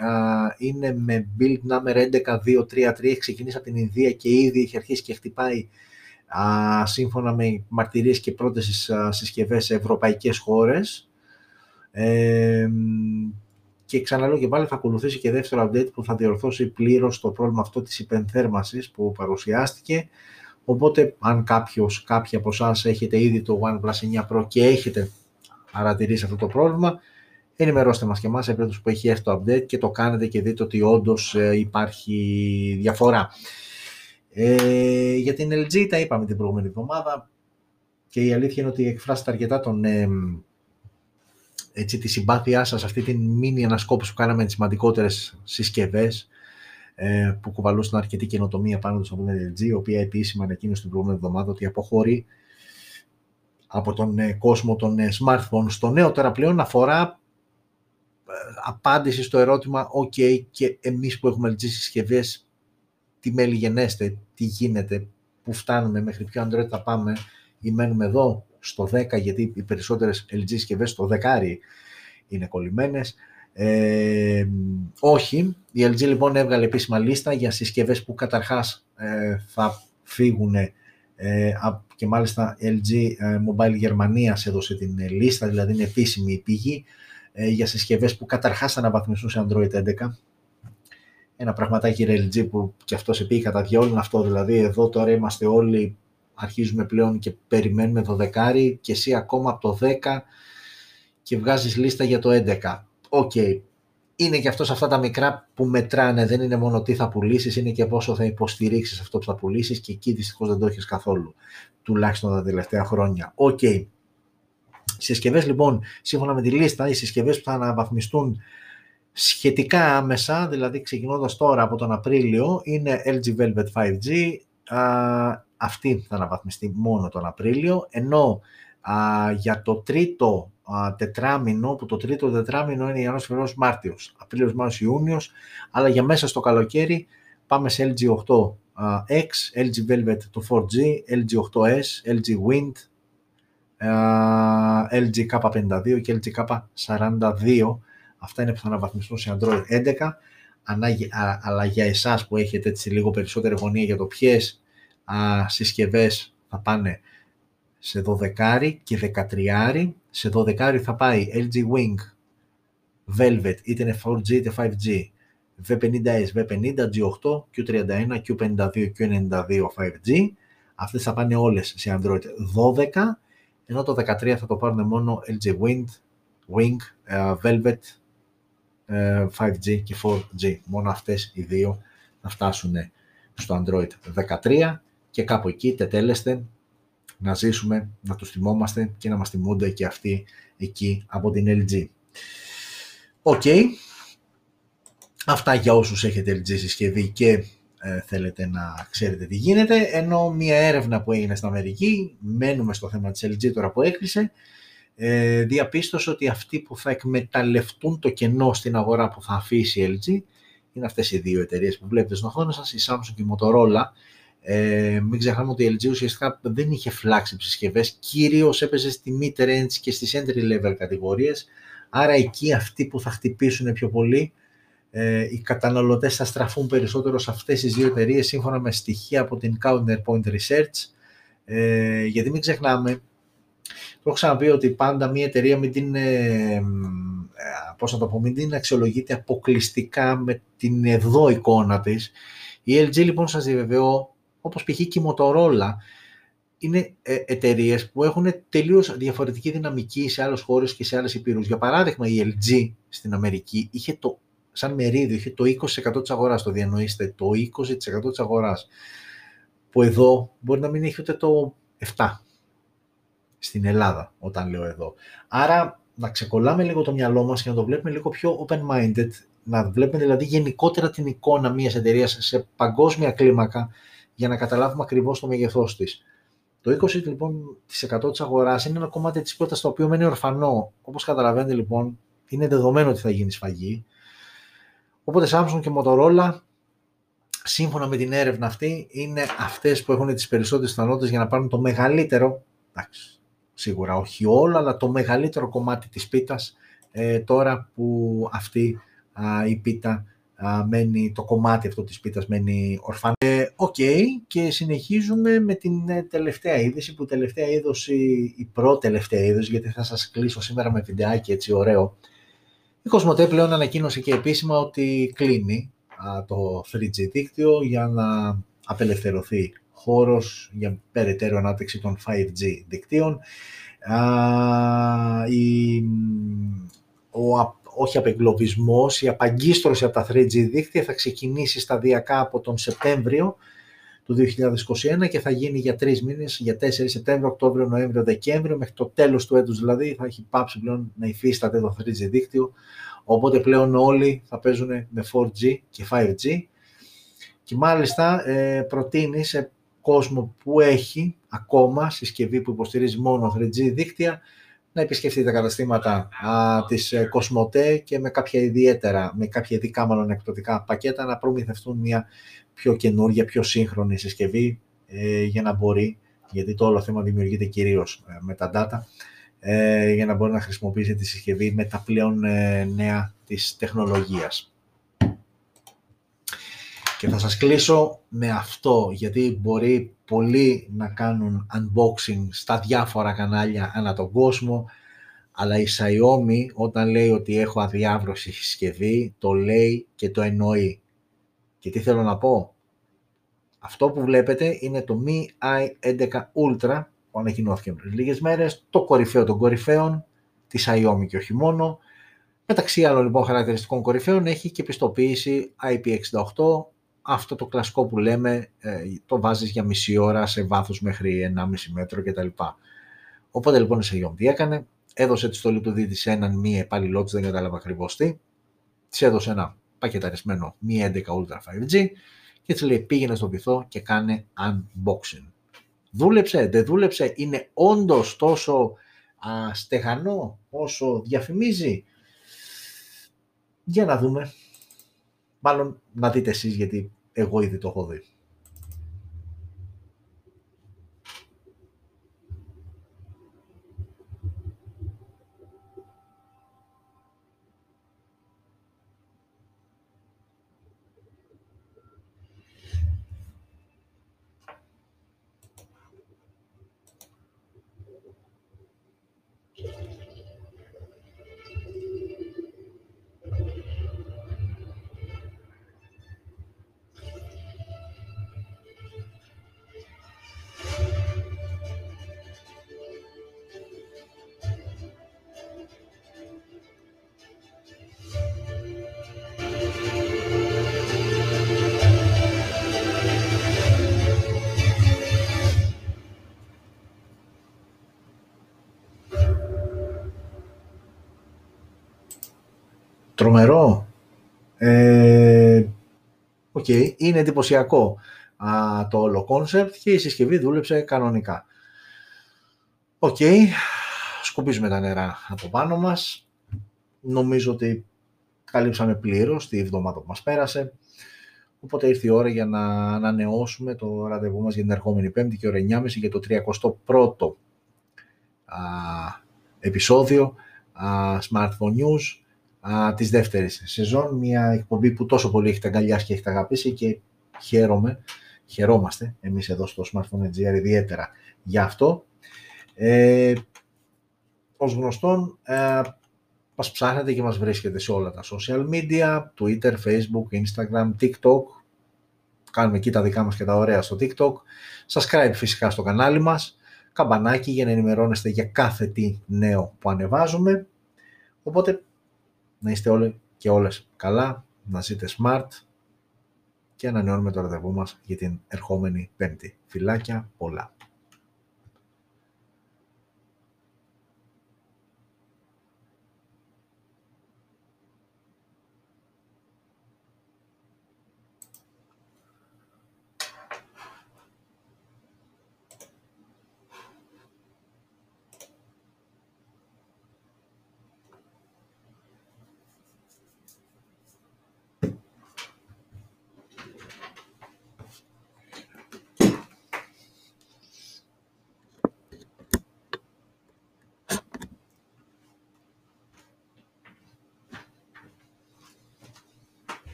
είναι με build number 11233, έχει ξεκινήσει από την Ινδία και ήδη έχει αρχίσει και χτυπάει α, σύμφωνα με μαρτυρίες και πρώτες συσκευές σε ευρωπαϊκές χώρες. Ε, και ξαναλέω και πάλι θα ακολουθήσει και δεύτερο update που θα διορθώσει πλήρως το πρόβλημα αυτό της υπενθέρμανσης που παρουσιάστηκε. Οπότε αν κάποιος, κάποιοι από εσάς έχετε ήδη το OnePlus 9 Pro και έχετε παρατηρήσει αυτό το πρόβλημα, ενημερώστε μας και εμάς σε περίπτωση που έχει έρθει το update και το κάνετε και δείτε ότι όντως ε, υπάρχει διαφορά. Ε, για την LG τα είπαμε την προηγούμενη εβδομάδα και η αλήθεια είναι ότι εκφράσετε αρκετά τον, ε, έτσι, τη συμπάθειά σας αυτή την μήνυ ανασκόπηση που κάναμε τις σημαντικότερες συσκευές ε, που κουβαλούσαν αρκετή καινοτομία πάνω τους από την LG, η οποία επίσημα ανακοίνωσε την προηγούμενη εβδομάδα ότι αποχωρεί από τον ε, κόσμο των ε, smartphones. Στο νέο τώρα πλέον αφορά ε, απάντηση στο ερώτημα ok και εμείς που έχουμε LG συσκευές τι μέλη γενέστε, τι γίνεται, πού φτάνουμε, μέχρι ποιο Android θα πάμε ή μένουμε εδώ στο 10 γιατί οι περισσότερες LG συσκευές στο 10 είναι κολλημένες. Ε, όχι, η LG λοιπόν έβγαλε επίσημα λίστα για συσκευές που καταρχάς ε, θα φύγουν ε, και μάλιστα LG ε, Mobile Γερμανίας έδωσε την λίστα, δηλαδή είναι επίσημη η πηγή ε, για συσκευές που καταρχάς θα αναβαθμιστούν σε Android 11. Ένα πραγματάκι LG που και αυτός σε πήγε κατά διόλου αυτό, δηλαδή εδώ τώρα είμαστε όλοι, αρχίζουμε πλέον και περιμένουμε το δεκάρι και εσύ ακόμα από το 10 και βγάζεις λίστα για το 11. OK, okay. είναι και αυτός σε αυτά τα μικρά που μετράνε, δεν είναι μόνο τι θα πουλήσεις, είναι και πόσο θα υποστηρίξεις αυτό που θα πουλήσεις και εκεί δυστυχώς δεν το έχεις καθόλου, τουλάχιστον τα τελευταία χρόνια. OK. Okay. Συσκευές λοιπόν, σύμφωνα με τη λίστα, οι συσκευές που θα αναβαθμιστούν σχετικά άμεσα, δηλαδή ξεκινώντας τώρα από τον Απρίλιο, είναι LG Velvet 5G, α, αυτή θα αναβαθμιστεί μόνο τον Απρίλιο, ενώ α, για το τρίτο α, τετράμινο, που το τρίτο τετράμινο είναι Ιανουάριος, Φεβρουάριος, Μάρτιος, Απρίλιος, Μάρτιος, Ιούνιος, αλλά για μέσα στο καλοκαίρι πάμε σε LG 8X, LG Velvet το 4G, LG 8S, LG Wind, LG K52 και LG K42. Αυτά είναι που θα αναβαθμιστούν σε Android 11, αλλά για εσάς που έχετε έτσι λίγο περισσότερη γωνία για το ποιες συσκευές θα πάνε σε 12 και 13. Σε 12 θα πάει LG Wing, Velvet, είτε είναι 4G είτε 5G, V50S, V50, G8, Q31, Q52, Q92 5G. Αυτές θα πάνε όλες σε Android 12, ενώ το 13 θα το πάρουν μόνο LG Wind, Wing, ε, Velvet, ε, 5G και 4G. Μόνο αυτές οι δύο θα φτάσουν στο Android 13 και κάπου εκεί τετέλεσται να ζήσουμε, να τους θυμόμαστε και να μας θυμούνται και αυτοί εκεί από την LG. OK. Αυτά για όσους έχετε LG συσκευή και ε, θέλετε να ξέρετε τι γίνεται. Ενώ μια έρευνα που έγινε στην Αμερική, μένουμε στο θέμα της LG τώρα που έκλεισε, ε, διαπίστωσε ότι αυτοί που θα εκμεταλλευτούν το κενό στην αγορά που θα αφήσει η LG είναι αυτές οι δύο εταιρείες που βλέπετε στην οθόνη σας, η Samsung και η Motorola, ε, μην ξεχνάμε ότι η LG ουσιαστικά δεν είχε φλάξει συσκευές, κυρίως έπαιζε στη mid-range και στις entry level κατηγορίες. Άρα εκεί αυτοί που θα χτυπήσουν πιο πολύ, ε, οι καταναλωτές θα στραφούν περισσότερο σε αυτές τις δύο εταιρείες σύμφωνα με στοιχεία από την Counterpoint Research. Ε, γιατί μην ξεχνάμε, το έχω ξαναπεί ότι πάντα μια εταιρεία μην την, ε, πώς να το πω, μην την αξιολογείται αποκλειστικά με την εδώ εικόνα της. Η LG λοιπόν σας διαβεβαιώ όπως π.χ. και η Motorola, είναι ε, εταιρείες που έχουν τελείως διαφορετική δυναμική σε άλλες χώρες και σε άλλες υπήρους. Για παράδειγμα, η LG στην Αμερική είχε το, σαν μερίδιο είχε το 20% της αγοράς. Το διανοείστε, το 20% της αγοράς. Που εδώ μπορεί να μην έχει ούτε το 7% στην Ελλάδα, όταν λέω εδώ. Άρα, να ξεκολλάμε λίγο το μυαλό μας και να το βλέπουμε λίγο πιο open-minded, να βλέπουμε δηλαδή γενικότερα την εικόνα μιας εταιρείας σε παγκόσμια κλίμακα για να καταλάβουμε ακριβώς το μέγεθός της. Το 20% λοιπόν, της αγοράς είναι ένα κομμάτι της πόρτας το οποίο μένει ορφανό. Όπως καταλαβαίνετε λοιπόν, είναι δεδομένο ότι θα γίνει σφαγή. Οπότε Samsung και Motorola, σύμφωνα με την έρευνα αυτή, είναι αυτές που έχουν τις περισσότερες πιθανότητες για να πάρουν το μεγαλύτερο, εντάξει, σίγουρα όχι όλο, αλλά το μεγαλύτερο κομμάτι της πίτας ε, τώρα που αυτή η πίτα μένει, το κομμάτι αυτό της πίτας μένει ορφανό. Ε, οκ, και συνεχίζουμε με την ε, τελευταία είδηση, που τελευταία είδηση, η πρώτη τελευταία είδωση, γιατί θα σας κλείσω σήμερα με βιντεάκι έτσι ωραίο. Η Κοσμοτέ πλέον ανακοίνωσε και επίσημα ότι κλείνει το 3G δίκτυο για να απελευθερωθεί χώρος για περαιτέρω ανάπτυξη των 5G δικτύων. η, ο όχι απεγκλωβισμός, η απαγκίστρωση από τα 3G δίκτυα θα ξεκινήσει σταδιακά από τον Σεπτέμβριο του 2021 και θα γίνει για τρεις μήνες, για 4 Σεπτέμβριο, Οκτώβριο, Νοέμβριο, Δεκέμβριο, μέχρι το τέλος του έτους δηλαδή θα έχει πάψει πλέον να υφίσταται το 3G δίκτυο, οπότε πλέον όλοι θα παίζουν με 4G και 5G και μάλιστα ε, προτείνει σε κόσμο που έχει ακόμα συσκευή που υποστηρίζει μόνο 3G δίκτυα να επισκεφτεί τα καταστήματα α, της ε, Κοσμοτέ και με κάποια ιδιαίτερα, με κάποια ειδικά μάλλον εκπτωτικά πακέτα να προμηθευτούν μια πιο καινούργια, πιο σύγχρονη συσκευή ε, για να μπορεί, γιατί το όλο θέμα δημιουργείται κυρίως ε, με τα data, ε, για να μπορεί να χρησιμοποιήσει τη συσκευή με τα πλέον ε, νέα της τεχνολογίας. Και θα σας κλείσω με αυτό, γιατί μπορεί πολλοί να κάνουν unboxing στα διάφορα κανάλια ανά τον κόσμο, αλλά η Xiaomi όταν λέει ότι έχω αδιάβρωση συσκευή, το λέει και το εννοεί. Και τι θέλω να πω; Αυτό που βλέπετε είναι το Mi i11 Ultra που ανακοινώθηκε πριν λίγες μέρες, το κορυφαίο των κορυφαίων, τη Xiaomi και όχι μόνο. Μεταξύ άλλων λοιπόν χαρακτηριστικών κορυφαίων έχει και πιστοποίηση IP68, αυτό το κλασικό που λέμε ε, το βάζεις για μισή ώρα σε βάθος μέχρι 1,5 μέτρο κτλ. Οπότε λοιπόν η Xiaomi τι έκανε, έδωσε τη στολή του δίτη σε έναν μη επάλληλό της, δεν κατάλαβα ακριβώς τι, της έδωσε ένα πακεταρισμένο Mi 11 Ultra 5G και της λέει πήγαινε στο βυθό και κάνε unboxing. Δούλεψε, δεν δούλεψε, είναι όντως τόσο α, στεγανό όσο διαφημίζει. Για να δούμε. Μάλλον να δείτε εσείς γιατί εγώ ήδη το έχω δει. Okay. Είναι εντυπωσιακό α, το όλο concept και η συσκευή δούλεψε κανονικά. OK. Okay. Σκουπίζουμε τα νερά από πάνω μας. Νομίζω ότι καλύψαμε πλήρως τη εβδομάδα που μας πέρασε. Οπότε ήρθε η ώρα για να ανανεώσουμε το ραντεβού μας για την ερχόμενη Πέμπτη και ώρα 9.30 για το 31ο α, επεισόδιο α, Smartphone News α, της δεύτερης σεζόν, μια εκπομπή που τόσο πολύ έχετε αγκαλιάσει και έχετε αγαπήσει και χαίρομαι, χαιρόμαστε εμείς εδώ στο Smartphone NGR ιδιαίτερα για αυτό. Ε, ως γνωστόν, ε, μας ψάχνετε και μας βρίσκετε σε όλα τα social media, Twitter, Facebook, Instagram, TikTok. Κάνουμε εκεί τα δικά μας και τα ωραία στο TikTok. Subscribe φυσικά στο κανάλι μας. Καμπανάκι για να ενημερώνεστε για κάθε τι νέο που ανεβάζουμε. Οπότε να είστε όλοι και όλες καλά, να ζείτε smart και ανανεώνουμε το ραντεβού μας για την ερχόμενη πέμπτη. Φιλάκια πολλά.